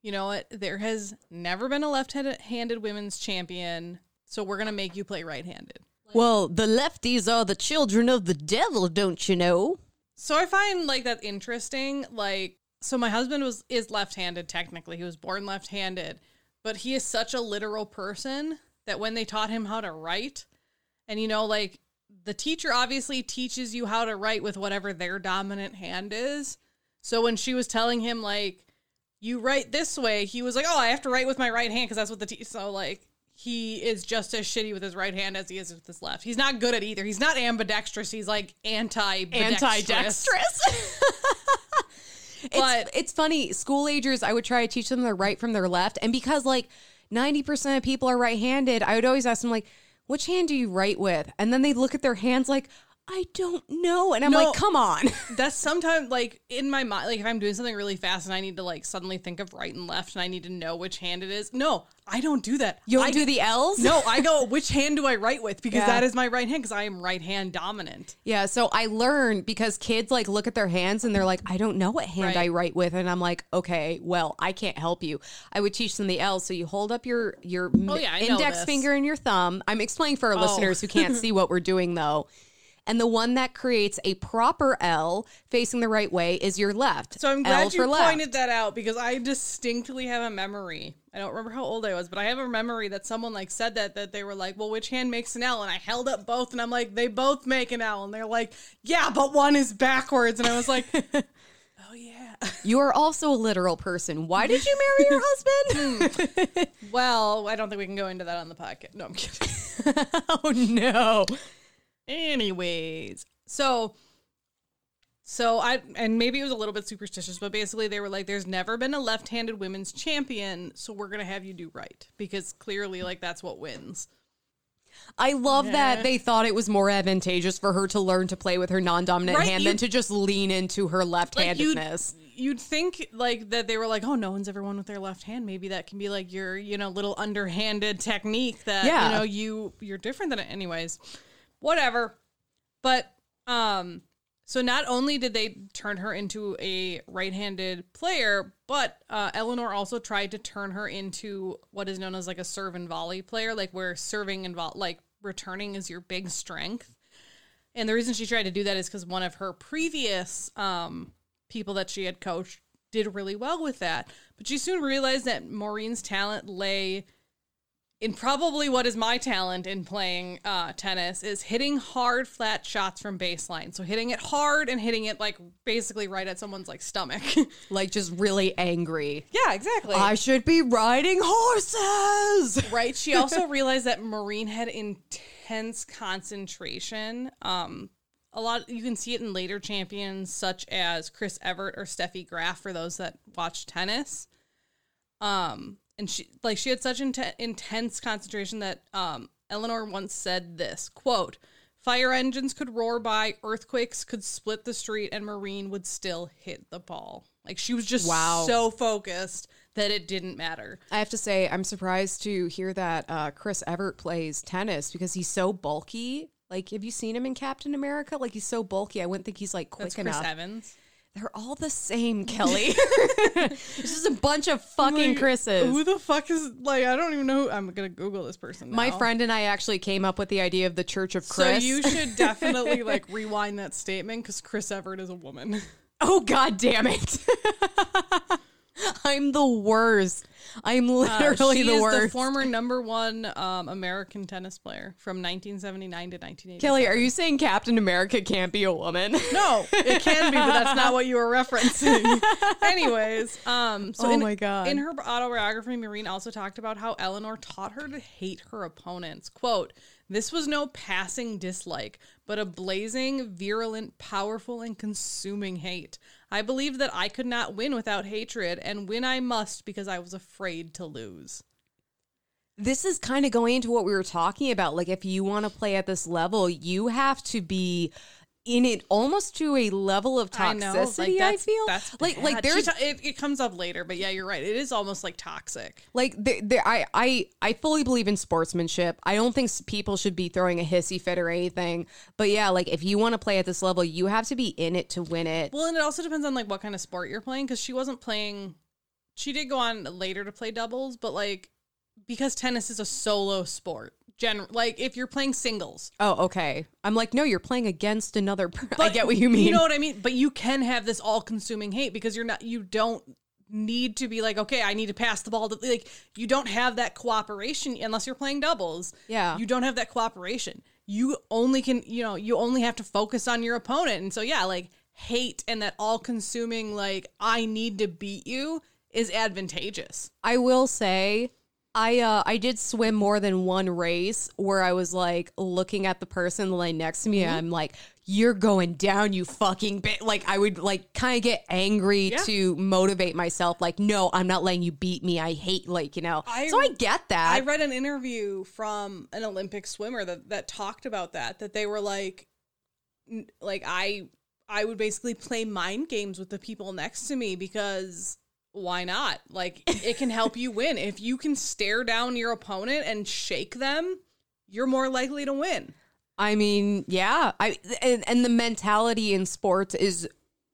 you know what? There has never been a left-handed women's champion, so we're gonna make you play right-handed. Well, the lefties are the children of the devil, don't you know? So I find like that interesting. Like, so my husband was is left-handed technically. He was born left-handed, but he is such a literal person that when they taught him how to write, and you know, like the teacher obviously teaches you how to write with whatever their dominant hand is. So when she was telling him like you write this way, he was like, "Oh, I have to write with my right hand because that's what the te-. so like." He is just as shitty with his right hand as he is with his left. He's not good at either. He's not ambidextrous. He's like anti Antidextrous. But- it's, it's funny. School agers, I would try to teach them their right from their left. And because like 90% of people are right handed, I would always ask them, like, which hand do you write with? And then they'd look at their hands like, I don't know. And I'm No. like, come on. That's sometimes like in my mind, like if I'm doing something really fast and I need to like suddenly think of right and left and I need to know which hand it is. No, I don't do that. You don't I do the L's? No, I go, which hand do I write with? Because Yeah. that is my right hand because I am right hand dominant. Yeah, so I learn because kids like look at their hands and they're like, I don't know what hand Right. I write with, and I'm like, okay, well, I can't help you. I would teach them the L. So you hold up your your Oh, yeah, index finger and your thumb. I'm explaining for our Oh. listeners who can't see what we're doing though. And the one that creates a proper L facing the right way is your left. So I'm L glad you for left. pointed that out because I distinctly have a memory. I don't remember how old I was, but I have a memory that someone like said that that they were like, "Well, which hand makes an L?" And I held up both, and I'm like, "They both make an L," and they're like, "Yeah, but one is backwards," and I was like, "Oh yeah." You are also a literal person. Why did you marry your husband? Hmm. Well, I don't think we can go into that on the podcast. No, I'm kidding. oh no. Anyways, so so I and maybe it was a little bit superstitious, but basically they were like, "There's never been a left-handed women's champion, so we're gonna have you do right because clearly, like that's what wins." I love Yeah. that they thought it was more advantageous for her to learn to play with her non-dominant Right, hand than to just lean into her Like you'd left-handedness. you'd think like that they were like, "Oh, no one's ever won with their left hand. Maybe that can be like your you know little underhanded technique that Yeah. you know you you're different than it anyways." Whatever, but um. So not only did they turn her into a right-handed player, but uh, Eleanor also tried to turn her into what is known as like a serve and volley player, like where serving and vo- like returning is your big strength. And the reason she tried to do that is because one of her previous um, people that she had coached did really well with that. But she soon realized that Maureen's talent lay in probably what is my talent in playing uh, tennis is hitting hard flat shots from baseline. So hitting it hard and hitting it like basically right at someone's like stomach. Like just really angry. yeah, exactly. I should be riding horses. right. She also realized that Maureen had intense concentration. Um, a lot you can see it in later champions such as Chris Evert or Steffi Graf for those that watch tennis. Um, and she like she had such inten- intense concentration that um, Eleanor once said this quote. Fire engines could roar by, earthquakes could split the street, and Maureen would still hit the ball. Like she was just Wow. so focused that it didn't matter. I have to say, I'm surprised to hear that uh, Chris Evert plays tennis because he's so bulky. Like, have you seen him in Captain America? Like, he's so bulky. I wouldn't think he's like quick That's Chris enough. Evans. They're all the same, Kelley. it's just a bunch of fucking Like, Chris's. Who the fuck is like? I don't even know. Who, I'm gonna Google this person. My friend and I actually came up with the idea of the Church of Chris. So you should definitely like rewind that statement because Chris Evert is a woman. oh God damn it! I'm the worst. I'm Uh, literally she the worst. the former number one um, American tennis player from 1979 to 1980. Kelley, are you saying Captain America can't be a woman? No, it can be, but that's not what you were referencing. Anyways, um, so Oh in, my God. in her autobiography, Maureen also talked about how Eleanor taught her to hate her opponents. "Quote: This was no passing dislike, but a blazing, virulent, powerful, and consuming hate. I believed that I could not win without hatred, and win I must because I was afraid to lose." this is kind of going into what we were talking about. Like, if you want to play at this level, you have to be in it almost to a level of I know, toxicity. I, feel that's like like there's ta- it, it comes up later, but yeah, you're right. It is almost like toxic. like there, there I, I I fully believe in sportsmanship. I don't think people should be throwing a hissy fit or anything. But yeah, like if you want to play at this level, you have to be in it to win it. Well, and it also depends on like what kind of sport you're playing because she wasn't playing. She did go on later to play doubles, but like because tennis is a solo sport, gen like if you're playing singles, Oh, okay. I'm like, no, you're playing against another. Per- I get what you mean. You know what I mean? But you can have this all-consuming hate because you're not. You don't need to be like, okay, I need to pass the ball to like. You don't have that cooperation unless you're playing doubles. Yeah. you don't have that cooperation. You only can, you know, you only have to focus on your opponent, and so yeah, like hate and that all-consuming like I need to beat you is advantageous. I will say I uh I did swim more than one race where I was like looking at the person lane next to me Mm-hmm. and I'm like you're going down you fucking bit like I would like kind of get angry Yeah. to motivate myself like no I'm not letting you beat me I hate like you know I- so I get that I read an interview from an Olympic swimmer that that talked about that that they were like like I I would basically play mind games with the people next to me because why not? Like it can help you win. If you can stare down your opponent and shake them, you're more likely to win. I mean, yeah. I and, and the mentality in sports is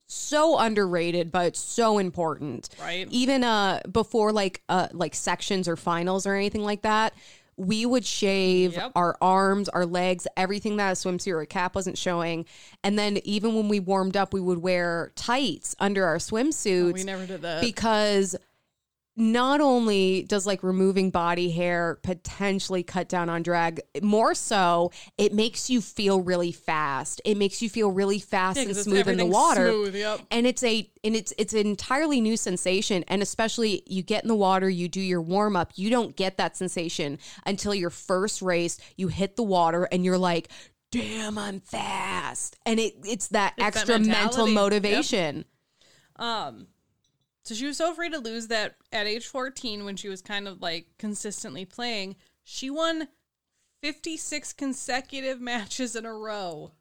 so underrated, but it's so important. Right. Even uh before like uh like sections or finals or anything like that, we would shave Yep. our arms, our legs, everything that a swimsuit or a cap wasn't showing. And then even when we warmed up, we would wear tights under our swimsuits oh, We never did that. because not only does like removing body hair potentially cut down on drag, more so it makes you feel really fast. It makes you feel really fast Yeah, and smooth in the water. smooth, yep. And it's a and it's it's an entirely new sensation. And especially you get in the water, you do your warm up, you don't get that sensation until your first race. You hit the water and you're like, damn, I'm fast. And it it's that It's that extra mental mentality. Yep. motivation. Um, so she was so afraid to lose that at age 14, when she was kind of like consistently playing, she won 56 consecutive matches in a row.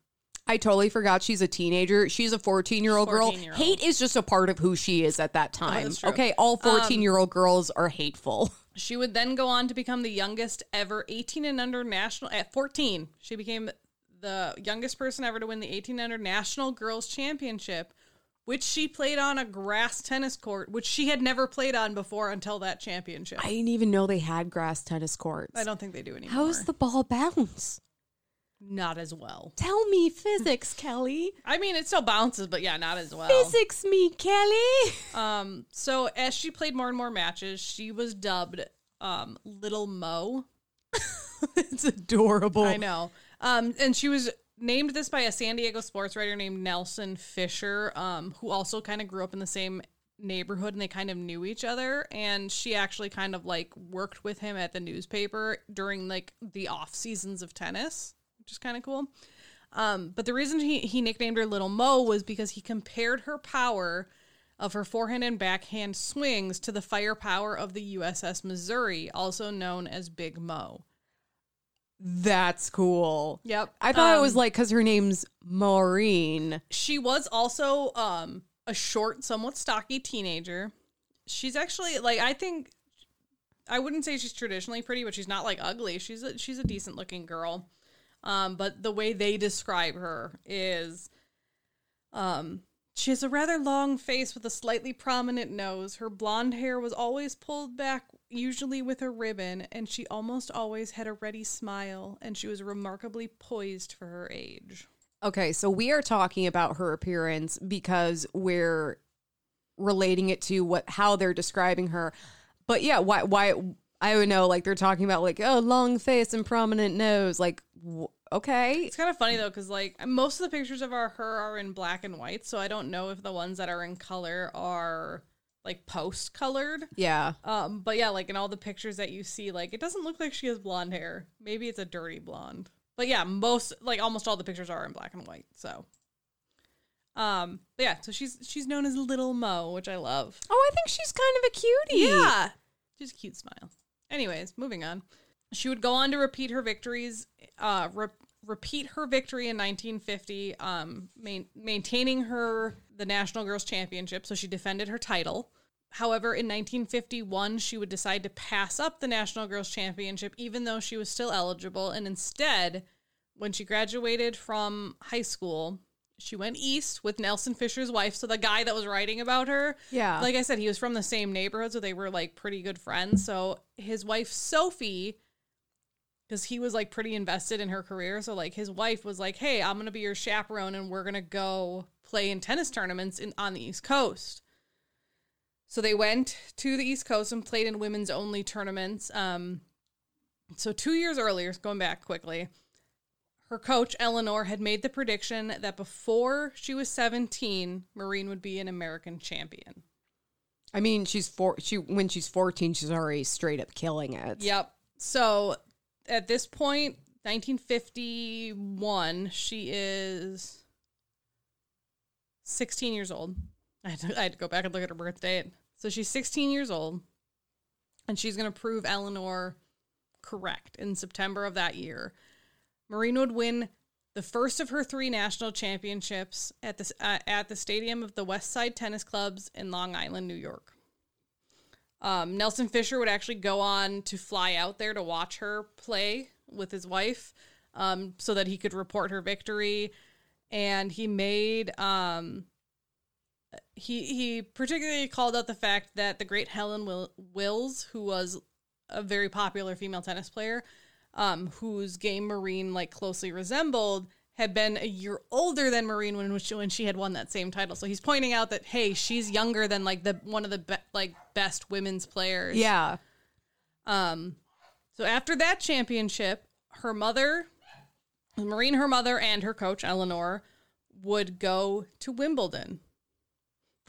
I totally forgot she's a teenager. She's a 14 year old girl. Hate is just a part of who she is at that oh, time. that's true. okay, all um, 14 year old girls are hateful. She would then go on to become the youngest ever 18 and under national at 14. She became the youngest person ever to win the 18 and under national girls championship, which she played on a grass tennis court, which she had never played on before until that championship. I didn't even know they had grass tennis courts. I don't think they do anymore. How's the ball bounce? not as well? Tell me physics, Kelley. I mean, it still bounces, but yeah, not as well. Physics me, Kelley. Um, so as she played more and more matches, she was dubbed um Little Mo. it's adorable. I know. Um, and she was named this by a San Diego sports writer named Nelson Fisher, um, who also kind of grew up in the same neighborhood and they kind of knew each other. And she actually kind of like worked with him at the newspaper during like the off seasons of tennis, which is kind of cool. Um, but the reason he, he nicknamed her Little Mo was because he compared her power of her forehand and backhand swings to the firepower of the USS Missouri, also known as Big Mo. That's cool. Yep. I thought it was Um, like because her name's Maureen. she was also um a short, somewhat stocky teenager. She's actually like I think I wouldn't say she's traditionally pretty, but she's not like ugly. She's a, she's a decent looking girl. Um, but the way they describe her is, um, she has a rather long face with a slightly prominent nose. Her blonde hair was always pulled back, usually with a ribbon, and she almost always had a ready smile. And she was remarkably poised for her age. Okay, so we are talking about her appearance because we're relating it to what how they're describing her. But yeah, why why I would know like they're talking about like oh long face and prominent nose like w- okay It's kind of funny though, because like most of the pictures of our her are in black and white, so I don't know if the ones that are in color are like post colored. yeah Um, but yeah, like in all the pictures that you see, like it doesn't look like she has blonde hair. Maybe it's a dirty blonde. But yeah, most like almost all the pictures are in black and white. So, um, but yeah, so she's she's known as Little Mo, which I love. oh I think she's kind of a cutie Yeah, just a cute smile. Anyways, moving on. She would go on to repeat her victories, uh, re- repeat her victory in 1950, um, main- maintaining her the National Girls Championship. So she defended her title. However, in 1951, she would decide to pass up the National Girls Championship, even though she was still eligible. And instead, when she graduated from high school, she went east with Nelson Fisher's wife. So the guy that was writing about her, Yeah. like I said, he was from the same neighborhood, so they were like pretty good friends. So his wife Sophie, because he was like pretty invested in her career, so like his wife was like, "Hey, I'm gonna be your chaperone, and we're gonna go play in tennis tournaments in on the East Coast." So they went to the East Coast and played in women's only tournaments. Um, so two years earlier, going back quickly, her coach Eleanor had made the prediction that before she was 17, Maureen would be an American champion. I mean she's four she when she's 14 she's already straight up killing it Yep. So at this point, 1951, she is 16 years old. I had, to, I had to go back and look at her birth date. So she's 16 years old, and she's going to prove Eleanor correct in September of that year. Maureen would win the first of her three national championships at the, uh, at the stadium of the West Side Tennis Clubs in Long Island, New York. Um, Nelson Fisher would actually go on to fly out there to watch her play with his wife um, so that he could report her victory. And he made um, he he particularly called out the fact that the great Helen Will- Wills, who was a very popular female tennis player, um, whose game Maureen like closely resembled, had been a year older than Maureen when she, when she had won that same title. So he's pointing out that hey, she's younger than like the one of the be- like best women's players. yeah Um, so after that championship, her mother, Maureen, her mother, and her coach Eleanor would go to Wimbledon.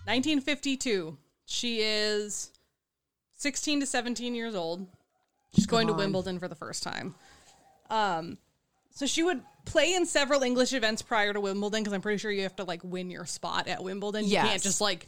1952. She is 16 to 17 years old. She's going to. Wimbledon for the first time. Um, so she would play in several English events prior to Wimbledon because I'm pretty sure you have to like win your spot at Wimbledon. You can't just like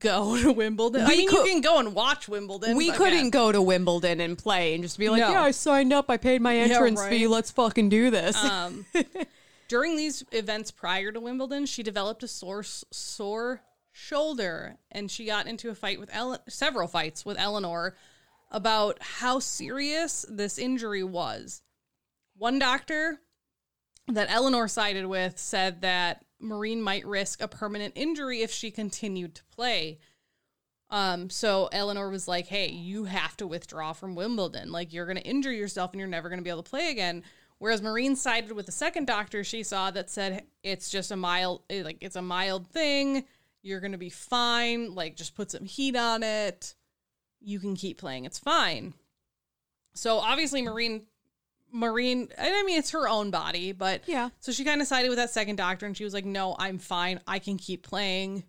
go to Wimbledon. I We mean, could- you can go and watch Wimbledon. we couldn't yeah. go to Wimbledon and play and just be like No. yeah I signed up I paid my entrance right. fee let's fucking do this Um, during these events prior to Wimbledon, she developed a sore sore shoulder, and she got into a fight with Ele- several fights with Eleanor about how serious this injury was. One doctor that Eleanor sided with said that Maureen might risk a permanent injury if she continued to play. Um, so Eleanor was like, "Hey, you have to withdraw from Wimbledon. Like you're going to injure yourself and you're never going to be able to play again." Whereas Maureen sided with the second doctor she saw that said it's just a mild, eh, like it's a mild thing. You're going to be fine. Like just put some heat on it. You can keep playing. It's fine. So obviously Maureen Maureen, and I mean, it's her own body, but Yeah. So she kind of sided with that second doctor, and she was like, "No, I'm fine. I can keep playing."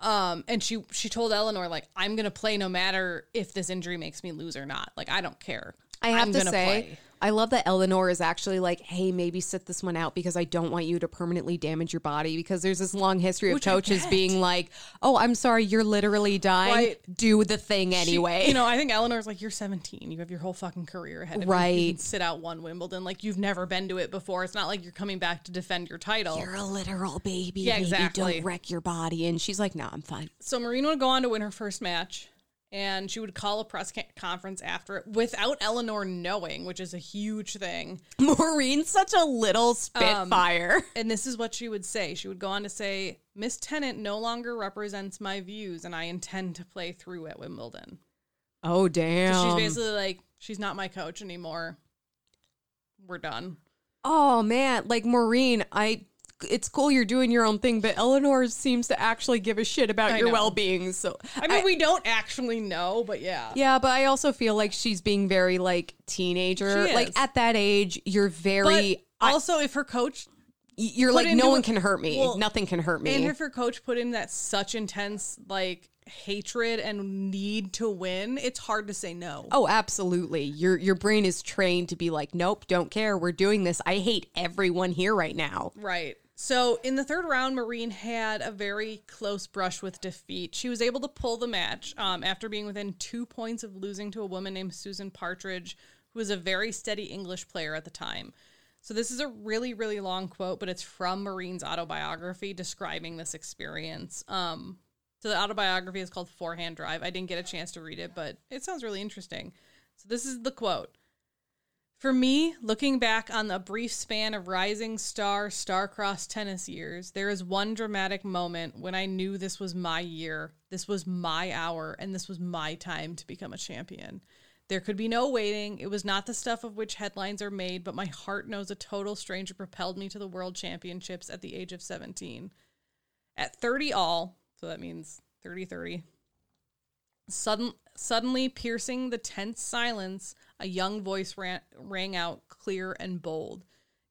Um, and she she told Eleanor like, "I'm gonna play no matter if this injury makes me lose or not. Like, I don't care. I have I'm to say, play." I love that Eleanor is actually like, hey, maybe sit this one out because I don't want you to permanently damage your body because there's this long history of Which coaches being like, oh, I'm sorry, you're literally dying. Right. Do the thing She- anyway. you know, I think Eleanor's like, "You're 17. You have your whole fucking career ahead of you. You Right. can sit out one Wimbledon. Like, you've never been to it before. It's not like you're coming back to defend your title." you're a literal baby. Yeah, Maybe exactly. Don't wreck your body. And she's like, no, I'm fine. So Maureen would go on to win her first match, and she would call a press conference after it without Eleanor knowing, which is a huge thing. Maureen's such a little spitfire. Um, and this is what she would say. She would go on to say, Miss Tennant no longer represents my views, and I intend to play through at Wimbledon. oh, So damn. she's basically like, she's not my coach anymore. We're done. Oh man, like Maureen, I it's cool you're doing your own thing, but Eleanor seems to actually give a shit about I your know. well being. So I mean, we don't actually know, but yeah. yeah, but I also feel like she's being very like teenager. Like at that age, you're But very. I- also, if her coach you're like no a- one can hurt me. well, Nothing can hurt me. and if her coach put in that such intense like hatred and need to win, it's hard to say no. Oh, absolutely. Your your brain is trained to be like, nope, don't care. We're doing this. I hate everyone here right now. Right. So in the third round, Maureen had a very close brush with defeat. She was able to pull the match um, after being within two points of losing to a woman named Susan Partridge, who was a very steady English player at the time. So this is a really, really long quote, but it's from Maureen's autobiography describing this experience. Um, so the autobiography is called Forehand Drive. I didn't get a chance to read it, but it sounds really interesting. So this is the quote. For me, looking back on the brief span of rising star star-crossed tennis years, there is one dramatic moment when I knew this was my year, this was my hour, and this was my time to become a champion. There could be no waiting. It was not the stuff of which headlines are made, but my heart knows a total stranger propelled me to the world championships at the age of 17. At 30 all, so that means 30 30, Sudden, suddenly piercing the tense silence, a young voice ran, rang out clear and bold.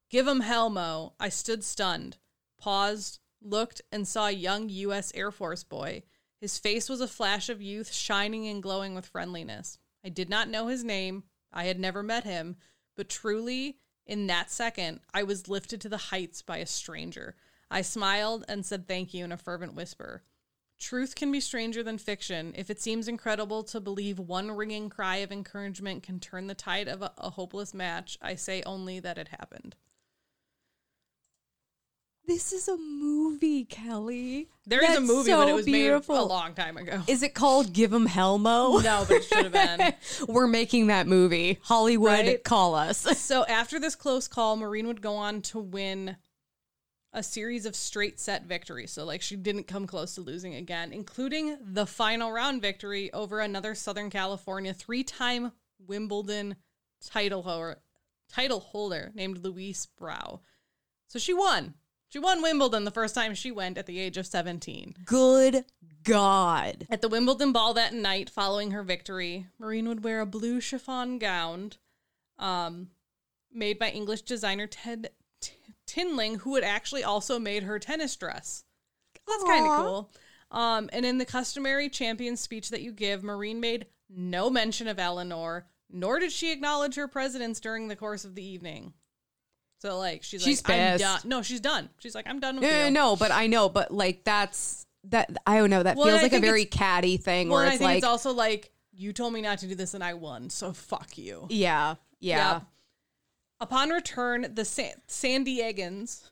Give 'em hell, Mo. I stood stunned, paused, looked, and saw a young U.S. Air Force boy. His face was a flash of youth, shining and glowing with friendliness. I did not know his name. I had never met him, but truly, in that second, I was lifted to the heights by a stranger. I smiled and said thank you in a fervent whisper. Truth can be stranger than fiction. If it seems incredible to believe one ringing cry of encouragement can turn the tide of a, a hopeless match, I say only that it happened. This is a movie, Kelley. There is a That's movie, so but it was beautiful. made a long time ago. Is it called Give 'em Helmo? No, but it should have been. We're making that movie. Hollywood, Right? call us. so after this close call, Maureen would go on to win a series of straight set victories. So like she didn't come close to losing again, including the final round victory over another Southern California three-time Wimbledon title holder, title holder named Louise Brow. So she won. She won Wimbledon the first time she went at the age of 17. Good God. At the Wimbledon ball that night, following her victory, Marine would wear a blue chiffon gown um, made by English designer Ted Tinling, who had actually also made her tennis dress. That's kind of cool. Um, and in the customary champion speech that you give, Maureen made no mention of Eleanor, nor did she acknowledge her presence during the course of the evening. So, like, she's, She's like, I'm done. No, she's done. She's like, I'm done with No, you. no, but I know, but like that's that. I don't know. That Well, feels like a very catty thing Well, where and I it's think like, it's also like, you told me not to do this and I won, so fuck you. yeah, yeah. Yep. Upon return, the San, San Diegans,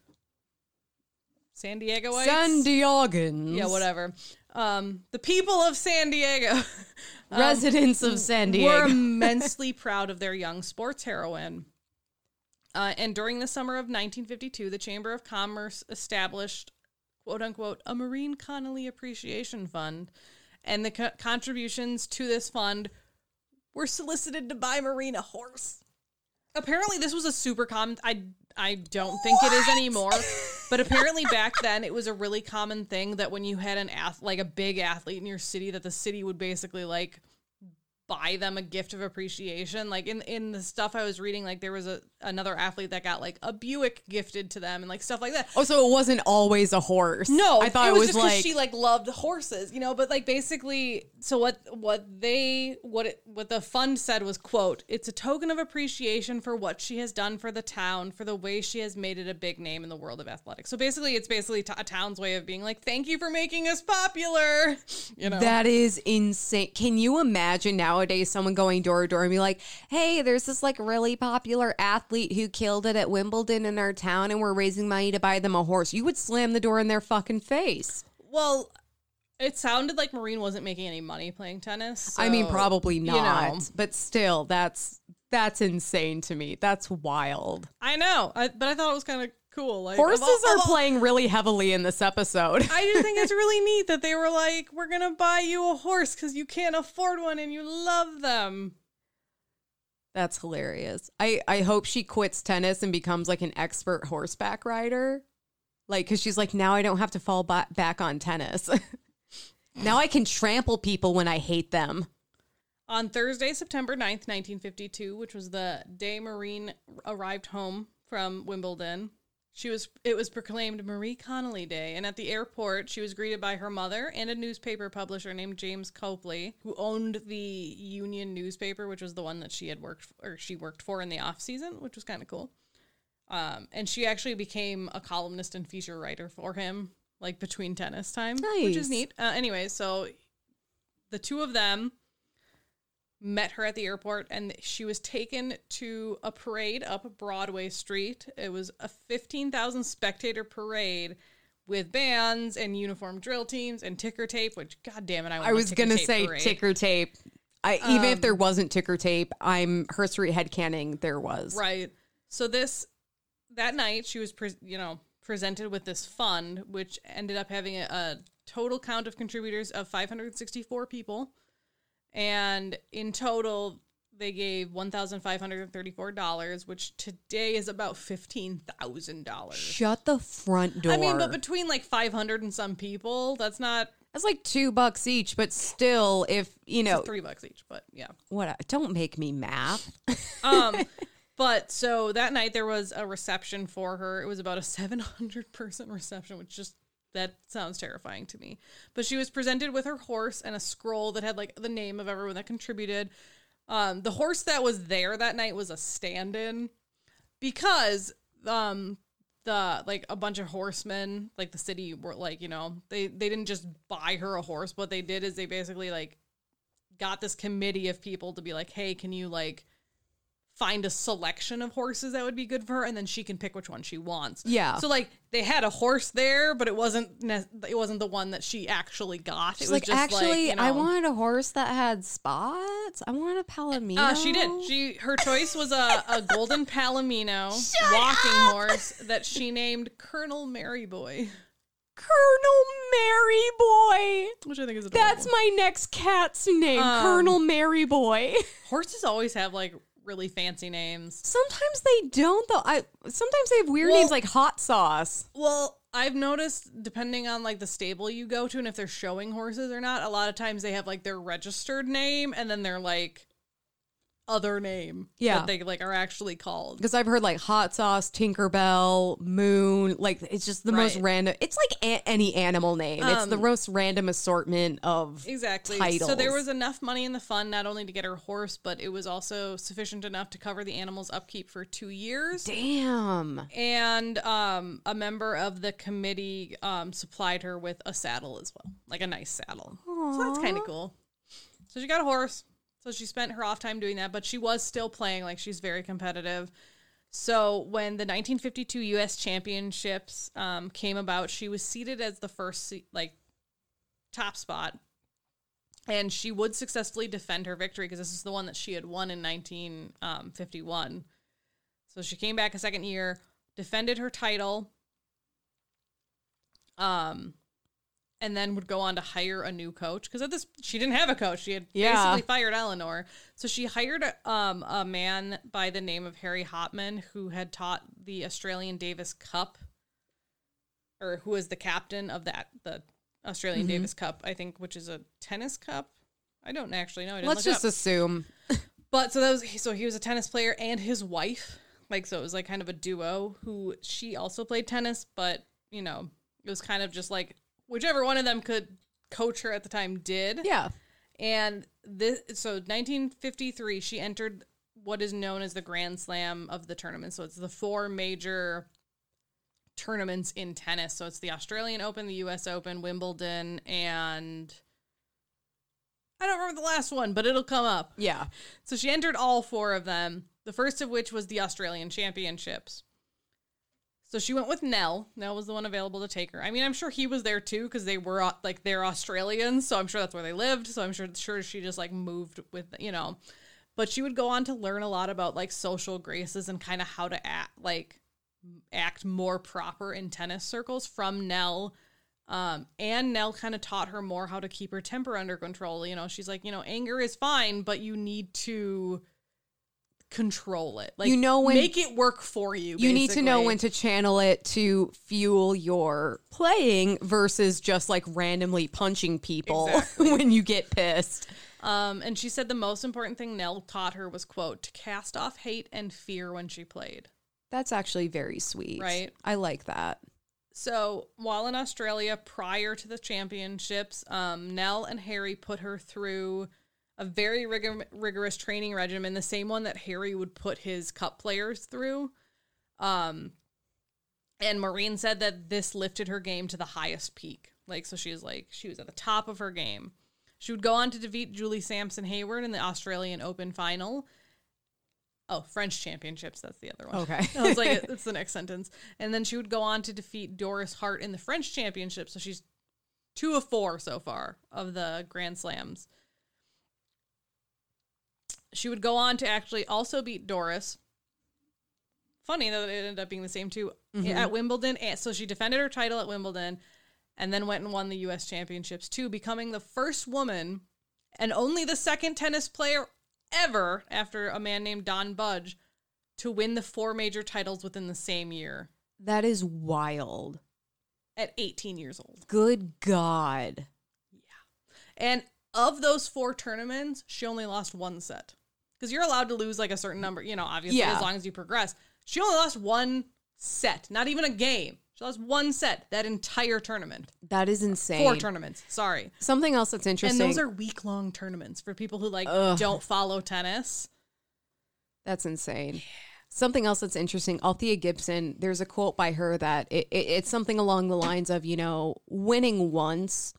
San Diegoites, San Diegans. yeah, whatever. Um, the people of San Diego, um, Residents of San Diego, were immensely proud of their young sports heroine. Uh, and during the summer of 1952, the Chamber of Commerce established, quote unquote, a Maureen Connolly Appreciation Fund. And the co- contributions to this fund were solicited to buy Maureen a horse. Apparently, this was a super common. I I don't think it is anymore, but apparently back then it was a really common thing that when you had an ath like a big athlete in your city, that the city would basically like buy them a gift of appreciation. Like in in the stuff I was reading, like there was a another athlete that got like a Buick gifted to them and like stuff like that. oh, so it wasn't always a horse. No, I thought it, was, was, just like she like loved horses, you know. But like basically, so what what they what it, what the fund said was quote, "It's a token of appreciation for what she has done for the town, for the way she has made it a big name in the world of athletics." So basically, it's basically t- a town's way of being like, "Thank you for making us popular," you know. That is insane. Can you imagine nowadays someone going door to door and be like, hey, there's this like really popular athlete who killed it at Wimbledon in our town and we're raising money to buy them a horse? You would slam the door in their fucking face. well, it sounded like Maureen wasn't making any money playing tennis. I mean, so, probably you not, know. but still, that's that's insane to me. That's wild. I know, I, but I thought it was kind of cool. Like Horses all- are all- playing really heavily in this episode. I just think it's really neat that they were like, "We're gonna buy you a horse because you can't afford one and you love them." That's hilarious. I, I hope she quits tennis and becomes like an expert horseback rider. Like, because she's like, now I don't have to fall ba- back on tennis. now I can trample people when I hate them. On Thursday, September 9th, 1952, which was the day Maureen arrived home from Wimbledon, she was it was proclaimed Marie Connolly Day, and at the airport, she was greeted by her mother and a newspaper publisher named James Copley, who owned the Union newspaper, which was the one that she had worked or she worked for in the off season, which was kind of cool. Um, and she actually became a columnist and feature writer for him, like between tennis time, which is neat. Uh, anyway, so the two of them met her at the airport and she was taken to a parade up Broadway Street. It was a 15,000 spectator parade with bands and uniform drill teams and ticker tape, which god damn it, I, I was gonna say parade. ticker tape. I even if um, there wasn't ticker tape, I'm her street headcanon there was. Right. So this that night she was pre- you know presented with this fund which ended up having a, a total count of contributors of 564 people and in total they gave $1534 which today is about $15,000. Shut the front door. I mean but between like 500 and some people that's not that's like two bucks each, but still, if you know 3 bucks each but yeah. what, don't make me math. um but so that night there was a reception for her it was about a 700 person reception which just that sounds terrifying to me. But she was presented with her horse and a scroll that had like the name of everyone that contributed. Um the horse that was there that night was a stand-in because um the like a bunch of horsemen like the city were like you know they they didn't just buy her a horse. What they did is they basically like got this committee of people to be like hey can you like find a selection of horses that would be good for her and then she can pick which one she wants Yeah. so like they had a horse there but it wasn't ne- it wasn't the one that she actually got She's it was like, just actually, like, you I wanted a horse that had spots. I wanted a palomino. uh, she did. She her choice was a, a golden palomino walking horse that she named Colonel Merryboy, Colonel Merryboy. which I think is adorable. That's my next cat's name, Um, Colonel Merryboy. horses always have like really fancy names. Sometimes they don't though. I sometimes they have weird Well- names like hot sauce. Well, I've noticed depending on like the stable you go to and if they're showing horses or not, a lot of times they have like their registered name and then they're like other name Yeah. that they like are actually called. Because I've heard like hot sauce, Tinkerbell, Moon. Like it's just the most random. It's like a- any animal name. it's the Um, most random assortment of Exactly. titles. So there was enough money in the fund not only to get her horse, but it was also sufficient enough to cover the animal's upkeep for two years. damn. And um, a member of the committee um, supplied her with a saddle as well, like a nice saddle. So that's kind of cool. So she got a horse. So she spent her off time doing that, but she was still playing. Like she's very competitive. So when the 1952 U.S. Championships um, came about, she was seeded as the first like top spot, and she would successfully defend her victory because this is the one that she had won in 1951. So she came back a second year, defended her title, um, and then would go on to hire a new coach because at this she didn't have a coach. She had Yeah. basically fired Eleanor, so she hired a, um, a man by the name of Harry Hopman who had taught the Australian Davis Cup, or who was the captain of that the Australian Mm-hmm. Davis Cup, I think, which is a tennis cup. I don't actually know. Let's just assume. But so that was so he was a tennis player and his wife, like so it was like kind of a duo who she also played tennis, but you know it was kind of just like whichever one of them could coach her at the time did. Yeah. And this so 1953 she entered what is known as the Grand Slam of the tournament. So it's the four major tournaments in tennis. So it's the Australian Open, the US Open, Wimbledon, and I don't remember the last one, but it'll come up. Yeah. So she entered all four of them, the first of which was the Australian Championships. So she went with Nell. Nell was the one available to take her. I mean, I'm sure he was there too because they were uh, like they're Australians, so I'm sure that's where they lived. So I'm sure sure she just like moved with you know. But she would go on to learn a lot about like social graces and kind of how to act like act more proper in tennis circles from Nell. Um, and Nell kind of taught her more how to keep her temper under control. You know, she's like, you know, anger is fine, but you need to control it. Like You know when- make it work for you. you need to know when to channel it to fuel your playing versus just like randomly punching people Exactly. when you get pissed. Um, and she said the most important thing Nell taught her was quote to cast off hate and fear when she played. That's actually very sweet. Right. I like that. So while in Australia prior to the championships, um, Nell and Harry put her through a very rigor- rigorous training regimen, the same one that Harry would put his cup players through. Um, and Maureen said that this lifted her game to the highest peak. Like, so she was like, she was at the top of her game. She would go on to defeat Julie Sampson Hayward in the Australian Open final. Oh, French championships. That's the other one. Okay. I was like, it's the next sentence. And then she would go on to defeat Doris Hart in the French championship. So she's two of four so far of the Grand Slams. She would go on to actually also beat Doris. Funny that it ended up being the same two mm-hmm. at Wimbledon. And so she defended her title at Wimbledon and then went and won the US championships too, becoming the first woman and only the second tennis player ever after a man named Don Budge to win the four major titles within the same year That is wild. at 18 years old. Good God. Yeah. And of those four tournaments, she only lost one set. Because you're allowed to lose like a certain number, you know, obviously, Yeah. as long as you progress. She only lost one set, not even a game. She lost one set that entire tournament. That is insane. Four tournaments, sorry. Something else that's interesting. And those are week long tournaments for people who like Ugh. don't follow tennis. That's insane. Something else that's interesting, Althea Gibson, there's a quote by her that it, it, it's something along the lines of, you know, winning once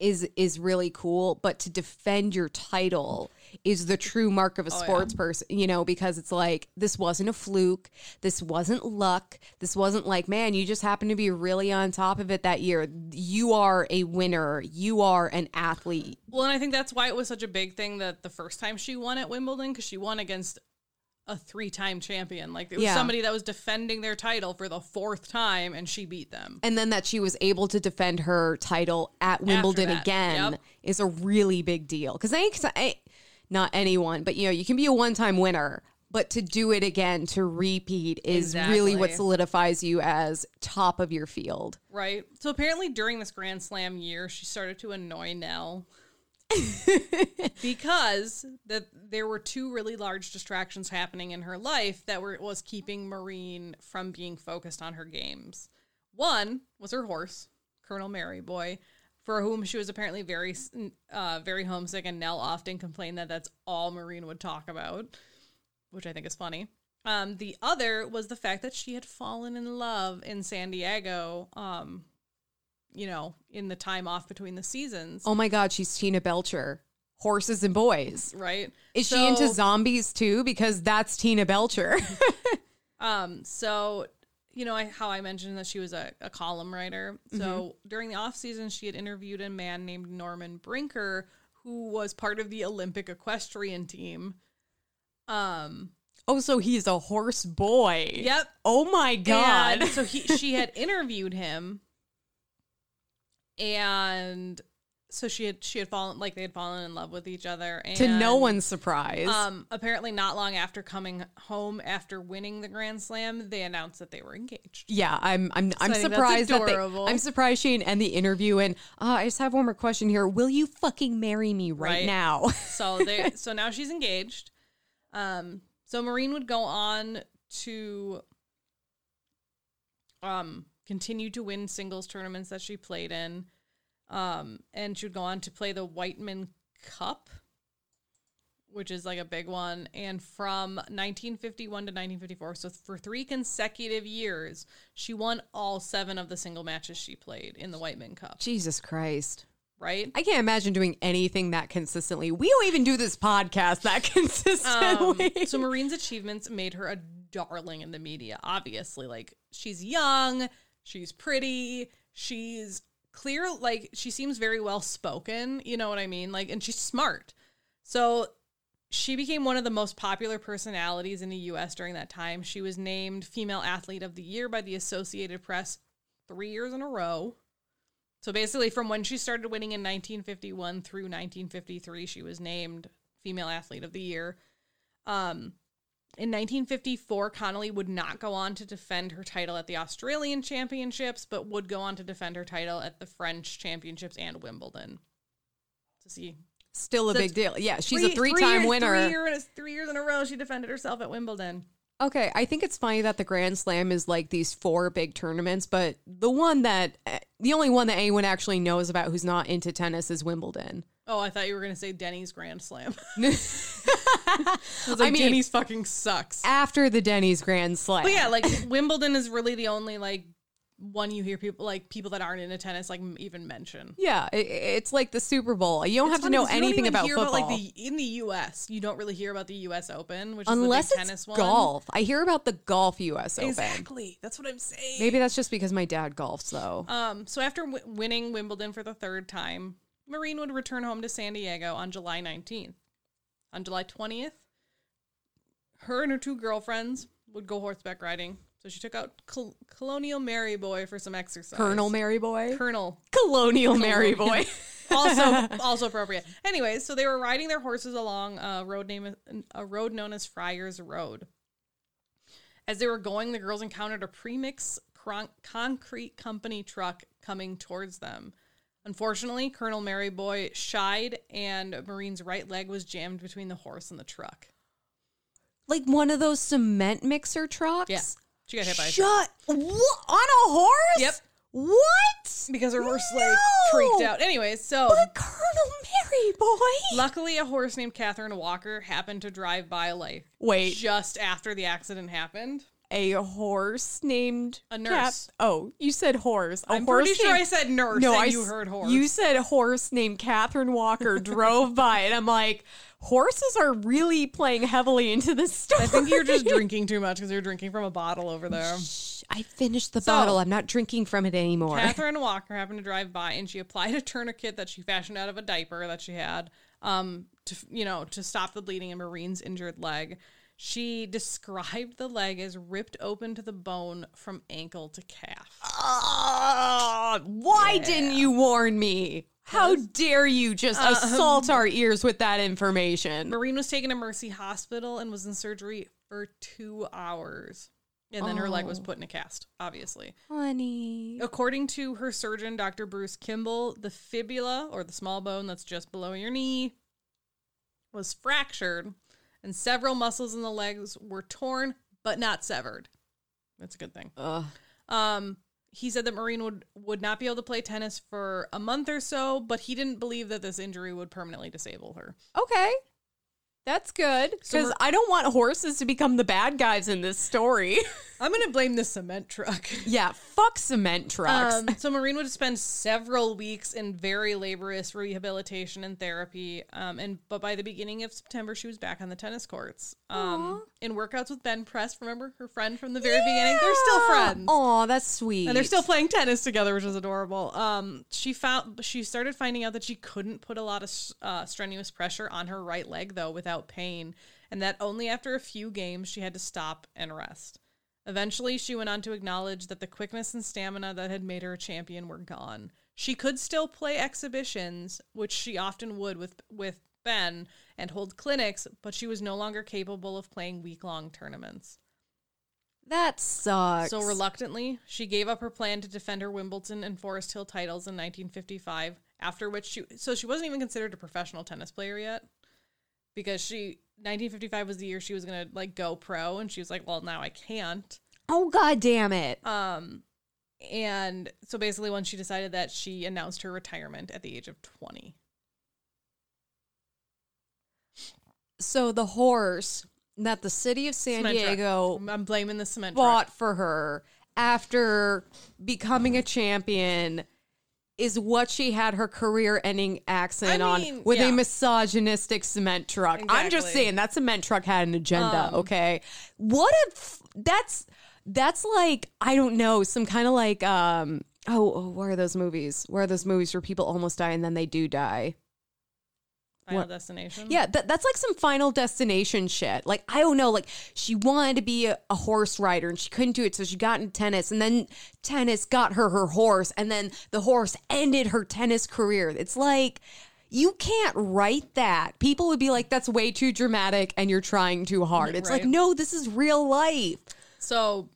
is is really cool, but to defend your title is the true mark of a Oh, yeah. sports person, you know, because it's like this wasn't a fluke, this wasn't luck, this wasn't like, man, you just happened to be really on top of it that year. You are a winner, you are an athlete. Well, and I think that's why it was such a big thing that the first time she won at Wimbledon, because she won against a three time champion. Like it was Yeah. somebody that was defending their title for the fourth time and she beat them. and then that she was able to defend her title at Wimbledon again yep. is a really big deal. Because I I, not anyone, but you know, you can be a one-time winner, but to do it again, to repeat, is really what solidifies you as top of your field. Right. So apparently during this Grand Slam year, she started to annoy Nell. because that there were two really large distractions happening in her life that were was keeping Maureen from being focused on her games. One was her horse, Colonel Merryboy, for whom she was apparently very uh, very homesick, and Nell often complained that that's all Maureen would talk about, which I think is funny. Um, the other was the fact that she had fallen in love in San Diego, um, you know, in the time off between the seasons, Oh my God, she's Tina Belcher. Horses and boys. right? Is So- she into zombies too? Because that's Tina Belcher. Um, so you know I, how I mentioned that she was a, a column writer. So Mm-hmm. during the off season, she had interviewed a man named Norman Brinker, who was part of the Olympic equestrian team. Um, oh, so he's a horse boy. yep. Oh my God. And so he, she had interviewed him, and so she had she had fallen like they had fallen in love with each other. And, to no one's surprise. Um, apparently, not long after coming home after winning the Grand Slam, they announced that they were engaged. Yeah, I'm I'm I'm I think that's surprised that they. I'm surprised she didn't end the interview and uh, I just have one more question here. Will you fucking marry me right, Right. now? So they so now she's engaged. Um so Maureen would go on to um continue to win singles tournaments that she played in. Um and she would go on to play the Wightman Cup, which is like a big one and from 1951 to 1954 so for 3 consecutive years she won all 7 of the single matches she played in the Wightman Cup, Jesus Christ. right? I can't imagine doing anything that consistently. We don't even do this podcast that Um, consistently. so Maureen's achievements made her a darling in the media. Obviously, like she's young, she's pretty, she's clear. Like she seems very well spoken. You know what I mean? Like, and she's smart. So she became one of the most popular personalities in the U.S. during that time. She was named Female Athlete of the Year by the Associated Press three years in a row. So basically, from when she started winning in 1951 through 1953, she was named Female Athlete of the Year. Um, in 1954, Connolly would not go on to defend her title at the Australian Championships, but would go on to defend her title at the French Championships and Wimbledon. To see, Still a That's big deal. Yeah, she's Three- a three-time three- winner. Three, year, three years in a row, she defended herself at Wimbledon. Okay, I think it's funny that the Grand Slam is like these four big tournaments, but the one that eh, the only one that anyone actually knows about who's not into tennis is Wimbledon. Oh, I thought you were going to say Denny's Grand Slam. Like, I mean- Denny's fucking sucks. After the Denny's Grand Slam. But yeah, like Wimbledon is really the only like one you hear people like people that aren't into tennis like even mention. Yeah, it, it's like the Super Bowl. You don't It's have to know anything about football. like the in the U.S. You don't really hear about the U.S. Open, which Unless is the big it's tennis one. golf. I hear about the golf US Open. Exactly, that's what I'm saying. Maybe that's just because my dad golfs though. Um, so after w- winning Wimbledon for the third time, Maureen would return home to San Diego on July 19th. On July 20th, her and her two girlfriends would go horseback riding. So she took out Col- Colonial Merryboy for some exercise. Colonel Merryboy. Colonel. Colonial Merryboy. also also appropriate. Anyways, so they were riding their horses along a road name a road known as Friars Road. As they were going, the girls encountered a premix concrete company truck coming towards them. Unfortunately, Colonel Merryboy shied, and Maureen's right leg was jammed between the horse and the truck. like one of those cement mixer trucks. Yeah, she got hit by a truck Shut what on a horse? Yep. What? because her horse like freaked out. Anyways, so But Colonel Merryboy. luckily, a horse named Catherine Walker happened to drive by like Wait, just after the accident happened. A horse named A Cap- nurse. oh, you said horse. A I'm horse pretty sure named- I said nurse No, I you s- heard horse. You said horse named Catherine Walker drove by, and I'm like, horses are really playing heavily into this story. I think you're just drinking too much because you're drinking from a bottle over there. I finished the So- bottle. I'm not drinking from it anymore. Catherine Walker happened to drive by and she applied a tourniquet that she fashioned out of a diaper that she had, um, to you know to stop the bleeding in Maureen's injured leg. She described the leg as ripped open to the bone from ankle to calf. Ah, why didn't you warn me? How dare you just Um, assault our ears with that information? Maureen was taken to Mercy Hospital and was in surgery for two hours. And then her leg was Oh. put in a cast, obviously. Honey. According to her surgeon, Dr. Bruce Kimball, the fibula, or the small bone that's just below your knee, was fractured, and several muscles in the legs were torn but not severed. That's a good thing. Ugh. Um, he said that Maureen would, would not be able to play tennis for a month or so, but he didn't believe that this injury would permanently disable her. Okay. That's good. Because we're- I don't want horses to become the bad guys in this story. I'm going to blame the cement truck. yeah, fuck cement trucks. Um, so Maureen would spend several weeks in very laborious rehabilitation and therapy. Um, and but by the beginning of September, she was back on the tennis courts. Um, in workouts with Ben Press. Remember her friend from the very beginning? They're still friends. Oh, that's sweet. And they're still playing tennis together, which is adorable. Um, she found she started finding out that she couldn't put a lot of uh, strenuous pressure on her right leg though without pain, and that only after a few games she had to stop and rest. Eventually, she went on to acknowledge that the quickness and stamina that had made her a champion were gone. She could still play exhibitions, which she often would with with Ben, and hold clinics, but she was no longer capable of playing week long tournaments. That sucks. So reluctantly, she gave up her plan to defend her Wimbledon and Forest Hill titles in 1955. After which she, so she wasn't even considered a professional tennis player yet, because she 1955 was the year she was gonna like go pro, and she was like, well, now I can't. Oh god damn it. Um, and so basically, when she decided that, she announced her retirement at the age of 20. So the horse that the city of San Cement truck. Diego I'm blaming the cement truck. bought for her after becoming a champion is what she had her career ending accident I on with yeah. a misogynistic cement truck. I'm just saying that cement truck had an agenda, Um, okay? What a f- that's that's like I don't know, some kind of like um oh, oh, where are those movies? Where are those movies where people almost die and then they do die? Final what- Destination. Yeah, that, that's like some final destination shit. Like, I don't know, like she wanted to be a, a horse rider and she couldn't do it. So she got into tennis and then tennis got her her horse and then the horse ended her tennis career. It's like, You can't write that. People would be like, that's way too dramatic and you're trying too hard. It's like, no, this is real life. So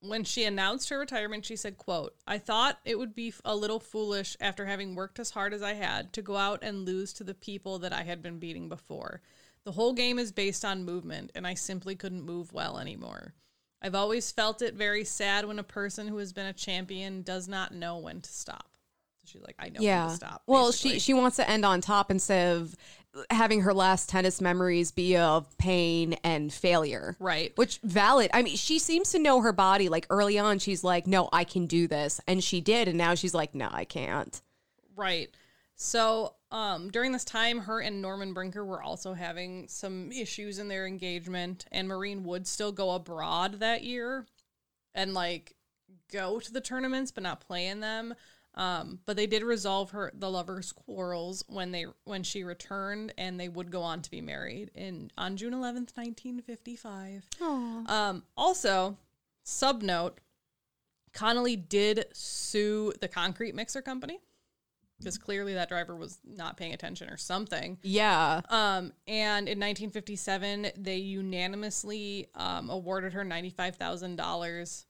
when she announced her retirement, she said, quote, I thought it would be a little foolish after having worked as hard as I had to go out and lose to the people that I had been beating before. The whole game is based on movement, and I simply couldn't move well anymore. I've always felt it very sad when a person who has been a champion does not know when to stop. So she's like, I know when Yeah. to stop. well, basically. she she wants to end on top instead of having her last tennis memories be of pain and failure. Right. Which valid. I mean, she seems to know her body. Like early on, she's like, "No, I can do this," and she did. And now she's like, "No, I can't." Right. So, um, during this time, her and Norman Brinker were also having some issues in their engagement, and Maureen would still go abroad that year and like go to the tournaments but not play in them. Um, but they did resolve her the lovers' quarrels when they when she returned, and they would go on to be married in on June eleventh, nineteen fifty five. Um, also, sub note, Connolly did sue the concrete mixer company because clearly that driver was not paying attention or something. Yeah. Um, and in 1957, they unanimously um, awarded her $95,000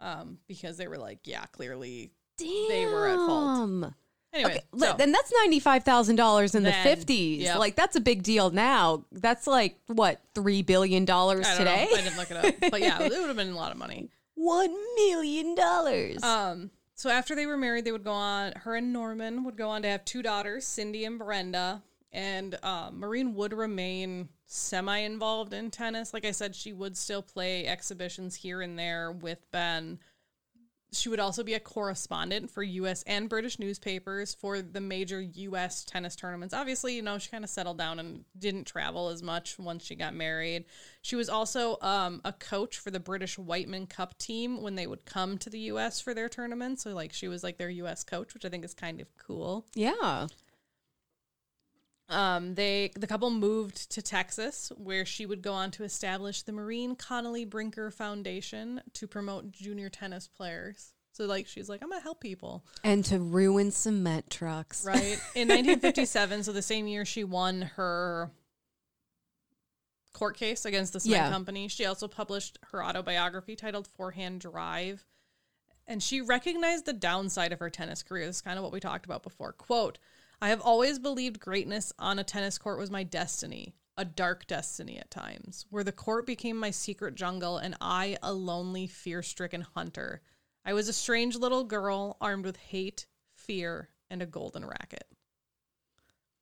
um, because they were like, yeah, clearly. Damn. They were at fault. Anyway, Okay, so- then that's ninety five thousand dollars in the fifties. yep. Like that's a big deal now. That's like what three billion dollars today. know. I didn't look it up. But yeah, it would have been a lot of money. One million dollars. Um, so after they were married, they would go on. Her and Norman would go on to have two daughters, Cindy and Brenda. And um, Maureen would remain semi-involved in tennis. Like I said, she would still play exhibitions here and there with Ben. She would also be a correspondent for U.S. and British newspapers for the major U.S. tennis tournaments. Obviously, you know, she kind of settled down and didn't travel as much once she got married. She was also um, a coach for the British Wightman Cup team when they would come to the U.S. for their tournaments. So, like, she was like their U.S. coach, which I think is kind of cool. yeah. Um, they the couple moved to Texas, where she would go on to establish the Maureen Connolly Brinker Foundation to promote junior tennis players. So, like, she's like, I'm gonna help people. And to ruin cement trucks. Right. In 1957, so the same year she won her court case against the cement Yeah. company, she also published her autobiography titled Forehand Drive. And she recognized the downside of her tennis career. This is kind of what we talked about before. Quote, I have always believed greatness on a tennis court was my destiny, a dark destiny at times, where the court became my secret jungle and I a lonely, fear stricken hunter. I was a strange little girl armed with hate, fear, and a golden racket.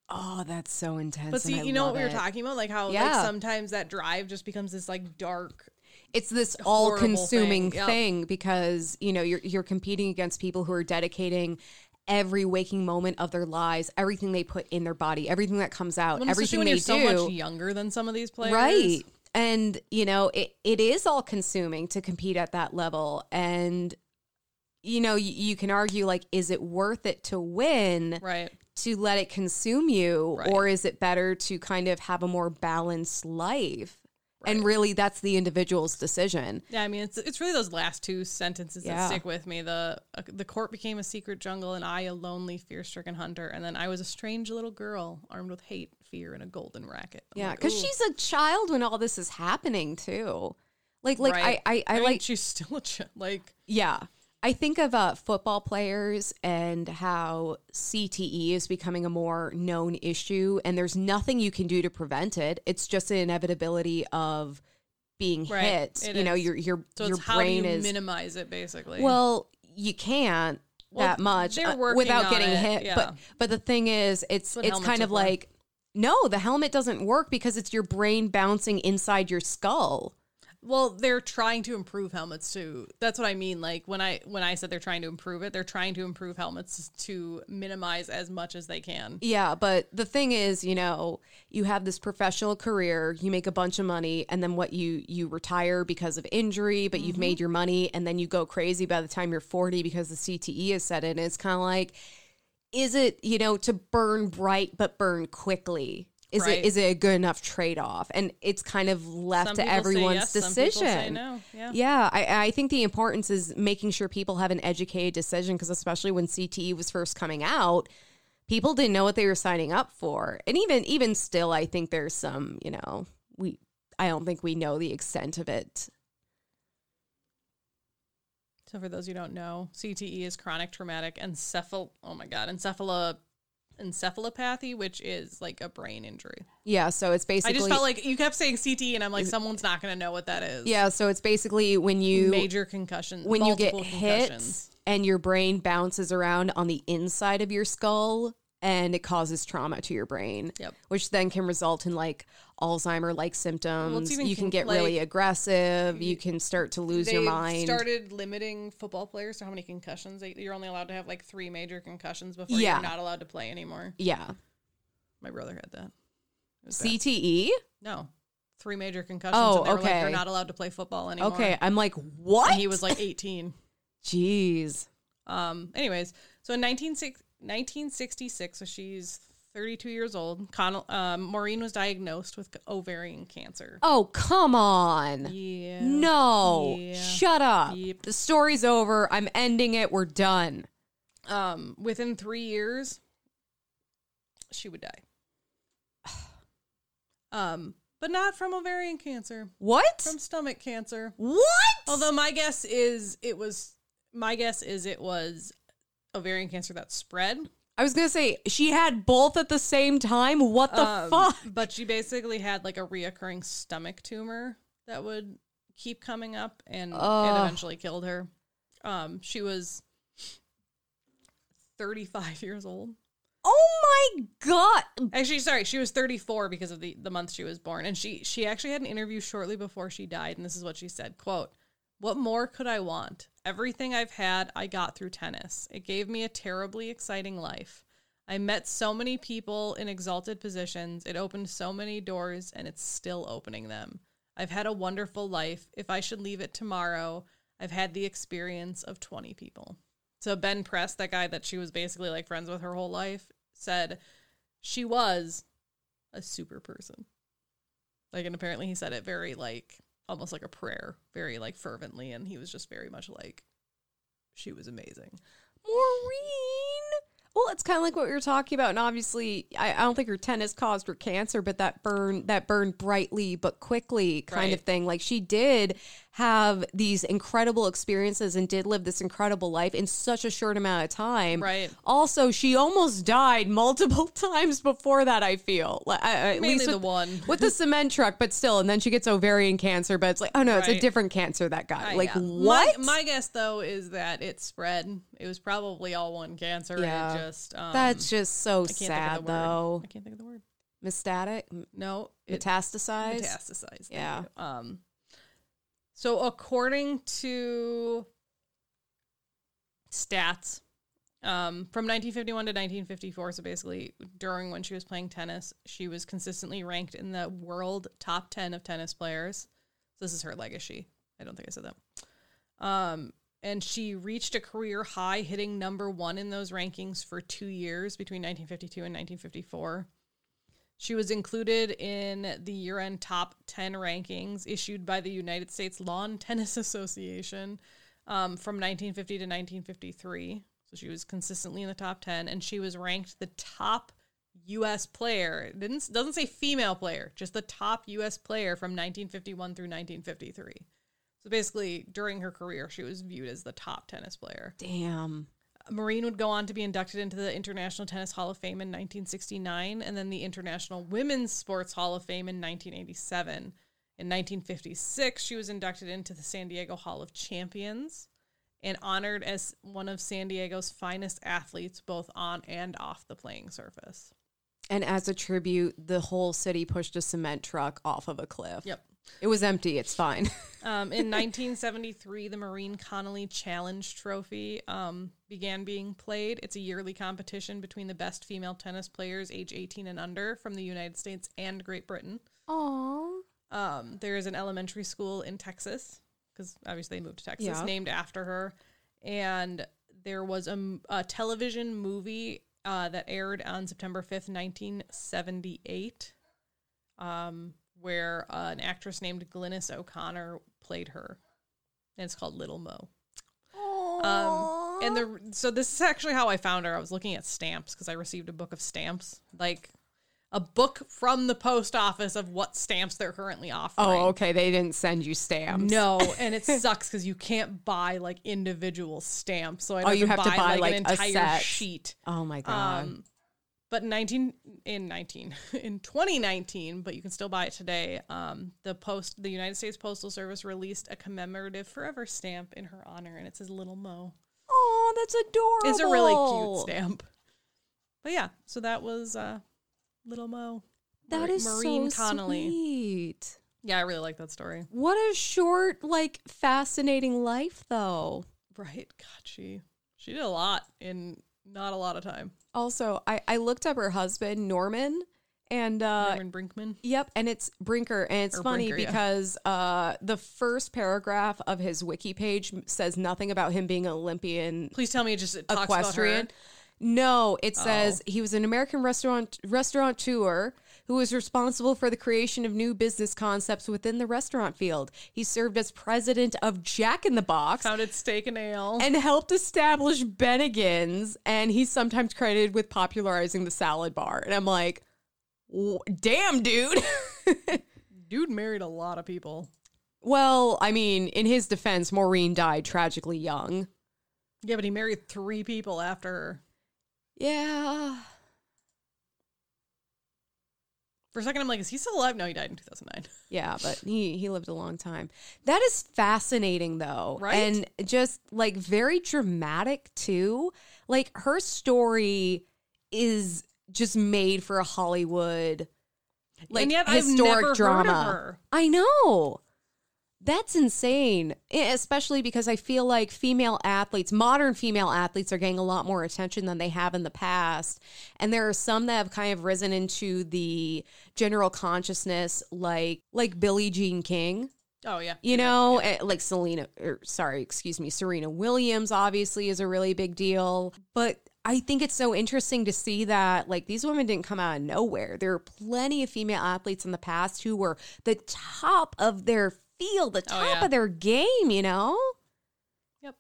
Oh, that's so intense. But see, you know what we were it. talking about? Like how like sometimes that drive just becomes this like dark It's this all-consuming thing. Yep. thing because you know you're you're competing against people who are dedicating every waking moment of their lives, everything they put in their body, everything that comes out, Well, everything when they you're do. so much younger than some of these players. Right. And, you know, it, it is all consuming to compete at that level. And, you know, you, you can argue, like, is it worth it to win Right. to let it consume you? Right. Or is it better to kind of have a more balanced life? And really, that's the individual's decision. Yeah, I mean it's it's really those last two sentences Yeah. that stick with me. The uh, the court became a secret jungle and I a lonely fear-stricken hunter and then I was a strange little girl armed with hate, fear and a golden racket. I'm Yeah. Because ooh. she's a child when all this is happening, too. Like, like Right. I, I, I, mean, like she's still a child. like Yeah. I think of uh, football players and how CTE is becoming a more known issue, and there's nothing you can do to prevent it. It's just an inevitability of being Right. hit. It you know, your your so your it's how do brain you is minimize it basically. well, you can't Well, that much uh, without getting it, hit. yeah. But but the thing is, it's it's kind of like no, the helmet doesn't work because it's your brain bouncing inside your skull. Well, they're trying to improve helmets too. That's what I mean. Like when I when I said they're trying to improve it, they're trying to improve helmets to minimize as much as they can. Yeah, but the thing is, you know, you have this professional career, you make a bunch of money, and then what you you retire because of injury, but you've mm-hmm. made your money, and then you go crazy by the time you're 40 because the CTE is set in. It's kind of like, is it you know to burn bright but burn quickly? Is Right. it is it a good enough trade off? And it's kind of left Some to everyone's yes, decision. no. Yeah. Yeah, I, I think the importance is making sure people have an educated decision because, especially when CTE was first coming out, people didn't know what they were signing up for. And even even still I think there's some, you know, we I don't think we know the extent of it. So for those who don't know, CTE is chronic traumatic encephal oh my god, encephalo encephalopathy, which is like a brain injury. Yeah, so it's basically. I just felt like you kept saying CTE and I'm like someone's not going to know what that is. Yeah, so it's basically when you Major concussion. when you get hit and your brain bounces around on the inside of your skull and it causes trauma to your brain. Yep. Which then can result in like Alzheimer like symptoms. even you can get really aggressive. You can start to lose your mind. started limiting football players to how many concussions they, you're only allowed to have like three major concussions before Yeah. you're not allowed to play anymore. yeah. My brother had that. It was bad. CTE? No, three major concussions. Oh, and they were like, okay. you're not allowed to play football anymore. Okay, I'm like, what? And he was like 18. Jeez. Um. Anyways, so in 19, 1966, so she's 32 years old. Con- um, Maureen was diagnosed with ovarian cancer. Oh, come on. Yeah. No. Yeah. Shut up. Yep. The story's over. I'm ending it. We're done. Um. Within three years, she would die. Um. But not from ovarian cancer. What? From stomach cancer. what? Although my guess is it was my guess is it was ovarian cancer that spread. I was gonna say she had both at the same time. What the Um, fuck? But she basically had like a reoccurring stomach tumor that would keep coming up and it eventually killed her. Um, she was 35 years old. Oh my god! Actually, sorry, she was 34 because of the, the month she was born. And she she actually had an interview shortly before she died, and this is what she said, quote, What more could I want? Everything I've had, I got through tennis. It gave me a terribly exciting life. I met so many people in exalted positions. It opened so many doors, and it's still opening them. I've had a wonderful life. If I should leave it tomorrow, I've had the experience of 20 people. So Ben Press, that guy that she was basically like friends with her whole life, said she was a super person. Like, and apparently he said it very like almost like a prayer, very like fervently, and he was just very much like she was amazing. Maureen. Well, it's kind of like what we were talking about, and obviously, I, I don't think her tennis caused her cancer, but that burn, that burned brightly but quickly, kind of thing. Like she did have these incredible experiences and did live this incredible life in such a short amount of time. Right. Also, she almost died multiple times before that. I feel like I- at Mainly least the one. with the cement truck, but still, and then she gets ovarian cancer. But it's like, oh no, it's a different cancer that got. Like yeah. what? My, my guess though is that it spread. It was probably all one cancer. Yeah. Just um, That's just so sad, think of the word. though. I can't think of the word. Metastatic, No, it metastasized. metastasized. Yeah. Um. So according to stats, um, from 1951 to 1954, so basically during when she was playing tennis, she was consistently ranked in the world top 10 of tennis players. So this is her legacy. I don't think I said that. Um, and she reached a career high, hitting number one in those rankings for two years between 1952 and 1954. She was included in the year end top 10 rankings issued by the United States Lawn Tennis Association um, from 1950 to 1953. So she was consistently in the top 10, and she was ranked the top U.S. player. It didn't, doesn't say female player, just the top U.S. player from 1951 through 1953. So basically, during her career, she was viewed as the top tennis player. Damn. Maureen would go on to be inducted into the International Tennis Hall of Fame in 1969 and then the International Women's Sports Hall of Fame in 1987. In 1956, she was inducted into the San Diego Hall of Champions and honored as one of San Diego's finest athletes, both on and off the playing surface. And as a tribute, the whole city pushed a cement truck off of a cliff. Yep. It was empty. It's fine. Um, in 1973, the Maureen Connolly Challenge Trophy um, began being played. It's a yearly competition between the best female tennis players age 18 and under from the United States and Great Britain. Aww. Um, there is an elementary school in Texas because obviously they moved to Texas, Yeah. named after her. And there was a television movie uh, that aired on September 5th, 1978, um, where uh, an actress named Glynis O'Connor played her. And it's called Little Mo. Um, and the so this is actually how I found her. I was looking at stamps because I received a book of stamps, like a book from the post office of what stamps they're currently offering. Oh, okay. They didn't send you stamps. No, and it sucks because you can't buy like individual stamps. So I Oh, you have to buy, like, an a entire set. sheet. Oh my god. Um, but 19 in 19 in 2019, but you can still buy it today. Um, the post, the United States Postal Service released a commemorative forever stamp in her honor, and it says "Little Mo." oh, that's adorable. It's a really cute stamp. But yeah, so that was uh, Little Mo. That Mar- is Maureen so Connolly. sweet. Yeah, I really like that story. What a short, like, fascinating life, though. Right? God, she she did a lot in not a lot of time. Also, I, I looked up her husband, Norman, and uh, Norman Brinkman. Yep, and it's Brinker, and it's Or funny Brinker, yeah. because uh, the first paragraph of his wiki page says nothing about him being an Olympian Please tell me it just it equestrian. No, it Oh. says he was an American restaurant restaurateur who was responsible for the creation of new business concepts within the restaurant field. He served as president of Jack in the Box Founded Steak and Ale. and helped establish Bennigan's, and he's sometimes credited with popularizing the salad bar. And I'm like, damn, dude. Dude married a lot of people. well, I mean, in his defense, Maureen died tragically young. Yeah, but he married three people after her. Yeah. For a second, I'm like, is he still alive? No, he died in 2009. Yeah, but he he lived a long time. That is fascinating though. Right? And just like very dramatic too. Like her story is just made for a Hollywood like and yet I've historic never drama. heard of her. I know. That's insane. Especially because I feel like female athletes, modern female athletes, are getting a lot more attention than they have in the past. And there are some that have kind of risen into the general consciousness, like like Billie Jean King. Oh yeah, You know, eh, like Selena, or sorry, excuse me, Serena Williams obviously is a really big deal. But I think it's so interesting to see that like these women didn't come out of nowhere. There are plenty of female athletes in the past who were the top of their field, the oh, top Oh, yeah. of their game, you know? Yep.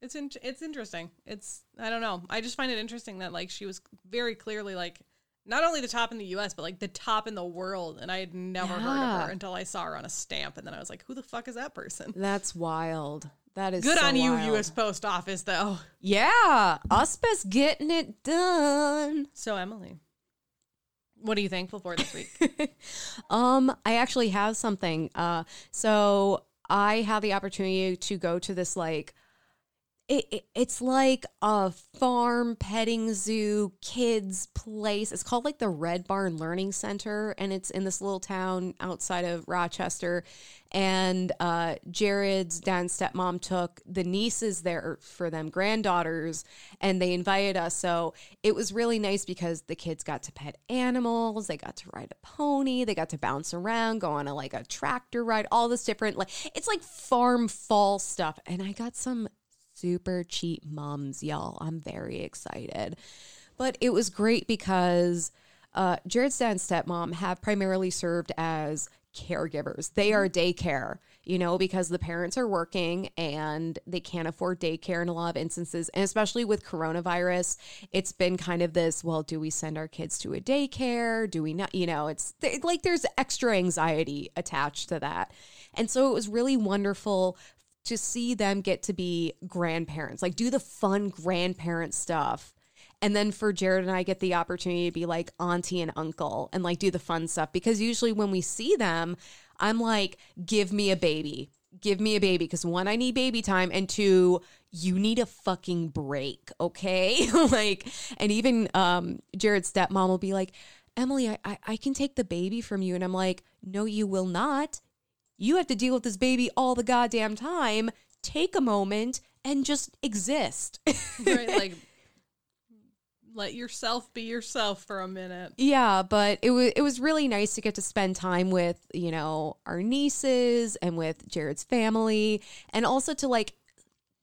It's in, it's interesting. It's I don't know. I just find it interesting that like she was very clearly like not only the top in the U.S. but like the top in the world, and I had never heard of her until I saw her on a stamp, and then I was like, who the fuck is that person? That's wild. That is Good so on you, wild. U.S. Post Office, though. Yeah, us best getting it done. So Emily, what are you thankful for this week? Um, I actually have something. Uh, so I had the opportunity to go to this like. It, it, it's like a farm petting zoo kids place. It's called like the Red Barn Learning Center, and it's in this little town outside of Rochester. And uh, Jared's dad and stepmom took the nieces there for them, granddaughters, and they invited us. So it was really nice because the kids got to pet animals, they got to ride a pony, they got to bounce around, go on a like a tractor ride, all this different like it's like farm fall stuff. And I got some super cheap mums, y'all. I'm very excited. But it was great because uh, Jared's dad and stepmom have primarily served as caregivers. They are daycare, you know, because the parents are working and they can't afford daycare in a lot of instances. And especially with coronavirus, it's been kind of this well, do we send our kids to a daycare? Do we not? You know, it's like there's extra anxiety attached to that. And so it was really wonderful to see them get to be grandparents, like do the fun grandparent stuff. And then for Jared and I get the opportunity to be like auntie and uncle and like do the fun stuff because usually when we see them, I'm like, give me a baby. Give me a baby because one, I need baby time, and two, you need a fucking break, okay? like, and even um, Jared's stepmom will be like, Emily, I, I I can take the baby from you, and I'm like, no, you will not you have to deal with this baby all the goddamn time. Take a moment and just exist. right? Like, let yourself be yourself for a minute. yeah, but it was it was really nice to get to spend time with, you know, our nieces and with Jared's family and also to like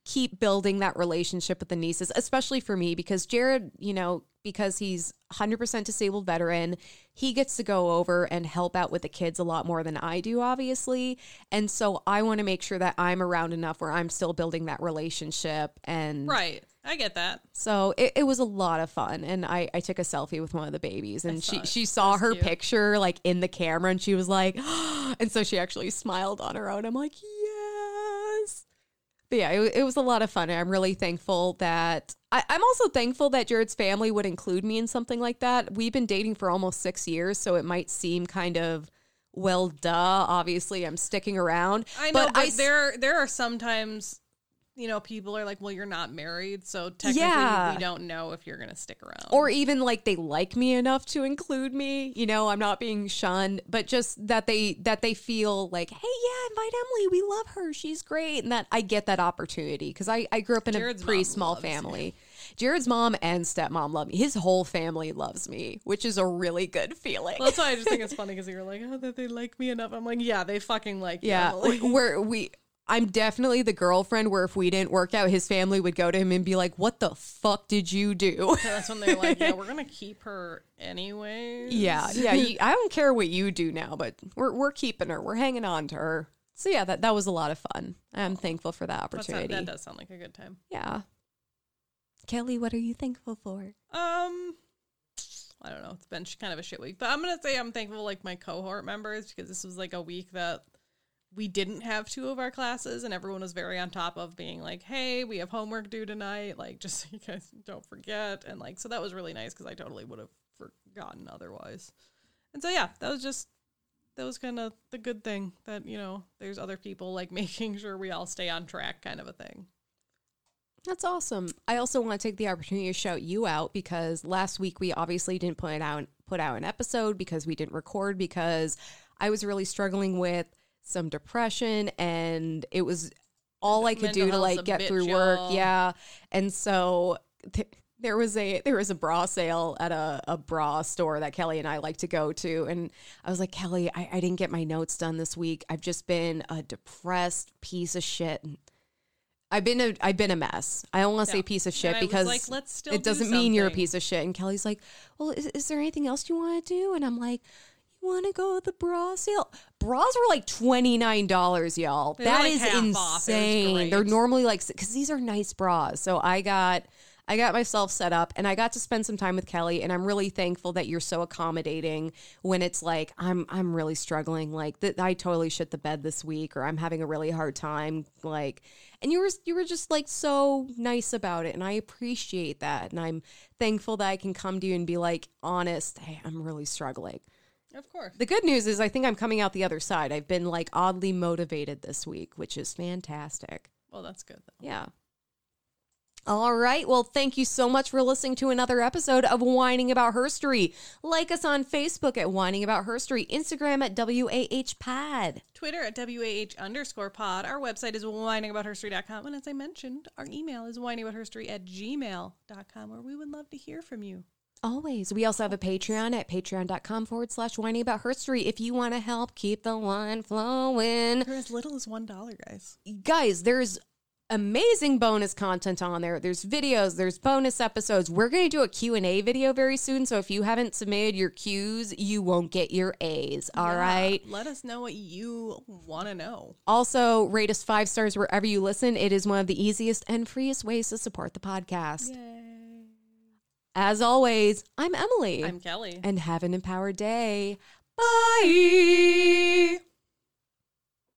keep building that relationship with the nieces, especially for me because Jared, you know, because he's 100% disabled veteran, he gets to go over and help out with the kids a lot more than I do, obviously. And so I want to make sure that I'm around enough where I'm still building that relationship. And Right. I get that. so it, it was a lot of fun. And I, I took a selfie with one of the babies and she, it. she saw her cute. picture like in the camera and she was like, and so she actually smiled on her own. I'm like. But yeah, it, it was a lot of fun. I'm really thankful that I, I'm also thankful that Jared's family would include me in something like that. We've been dating for almost six years, so it might seem kind of well, duh. Obviously, I'm sticking around. I know, but, I s- there there are sometimes, you know, people are like, "Well, you're not married, so technically Yeah. we don't know if you're gonna stick around." or even like they like me enough to include me you know i'm not being shunned but just that they that they feel like hey yeah invite emily we love her she's great and that i get that opportunity because I, I grew up in Jared's a pretty small you. family jared's mom and stepmom love me his whole family loves me which is a really good feeling Well, that's why I just think it's funny because you're like, "Oh, that they like me enough." I'm like, "Yeah, they fucking like you, yeah Emily." where we i'm definitely the girlfriend where if we didn't work out his family would go to him and be like what the fuck did you do So that's when they're like, "Yeah, we're gonna keep her anyway." Yeah, yeah. You, I don't care what you do now, but we're we're keeping her. We're hanging on to her. So yeah, that that was a lot of fun. I'm thankful for that opportunity. that does sound like a good time. Yeah. Kelley, what are you thankful for? Um, I don't know. It's been kind of a shit week, but I'm gonna say I'm thankful like my cohort members because this was like a week that we didn't have two of our classes, and everyone was very on top of being like, "Hey, we have homework due tonight. Like, just so you guys don't forget." And like, so that was really nice because I totally would have forgotten otherwise. And so yeah, that was just that was kind of the good thing that you know there's other people like making sure we all stay on track, kind of a thing. That's awesome. I also want to take the opportunity to shout you out because last week we obviously didn't put out put out an episode because we didn't record because I was really struggling with some depression and it was all I could Mental do to like get through work. Yeah. And so th- there was a there was a bra sale at a, a bra store that Kelley and I like to go to. And I was like, Kelley, I, I didn't get my notes done this week. I've just been a depressed piece of shit. I've been a I've been a mess. I don't want to say Yeah. piece of shit because like, let's still it doesn't mean you're a piece of shit. And Kelley's like, well, is, is there anything else you want to do? And I'm like, want to go to the bra sale? Bras were like twenty nine dollars, y'all. They That like, is half off. It was insane. They're normally like because these are nice bras. So I got. I got myself set up and I got to spend some time with Kelley and I'm really thankful that you're so accommodating when it's like I'm I'm really struggling like that I totally shit the bed this week or I'm having a really hard time like and you were you were just like so nice about it and I appreciate that and I'm thankful that I can come to you and be like honest hey I'm really struggling. Of course. The good news is I think I'm coming out the other side. I've been like oddly motivated this week, which is fantastic. Well, that's good though. Yeah. All right. Well, thank you so much for listening to another episode of Whining About Herstory. Like us on Facebook at Whining About Herstory, Instagram at WAH Pod. Twitter at WAH underscore pod. Our website is whiningaboutherstory.com. And as I mentioned, our email is whiningaboutherstory at gmail.com, where we would love to hear from you. Always. We also have a Patreon at patreon.com forward slash whining about herstory if you want to help keep the wine flowing. For as little as $1, guys. Guys, there's amazing bonus content on there. There's videos, there's bonus episodes. We're going to do a Q&A video very soon, so if you haven't submitted your Qs, you won't get your A's. All Yeah. right. Let us know what you want to know. Also, rate us 5 stars wherever you listen. It is one of the easiest and freest ways to support the podcast. Yay. As always, I'm Emily. I'm Kelley. And have an empowered day. Bye.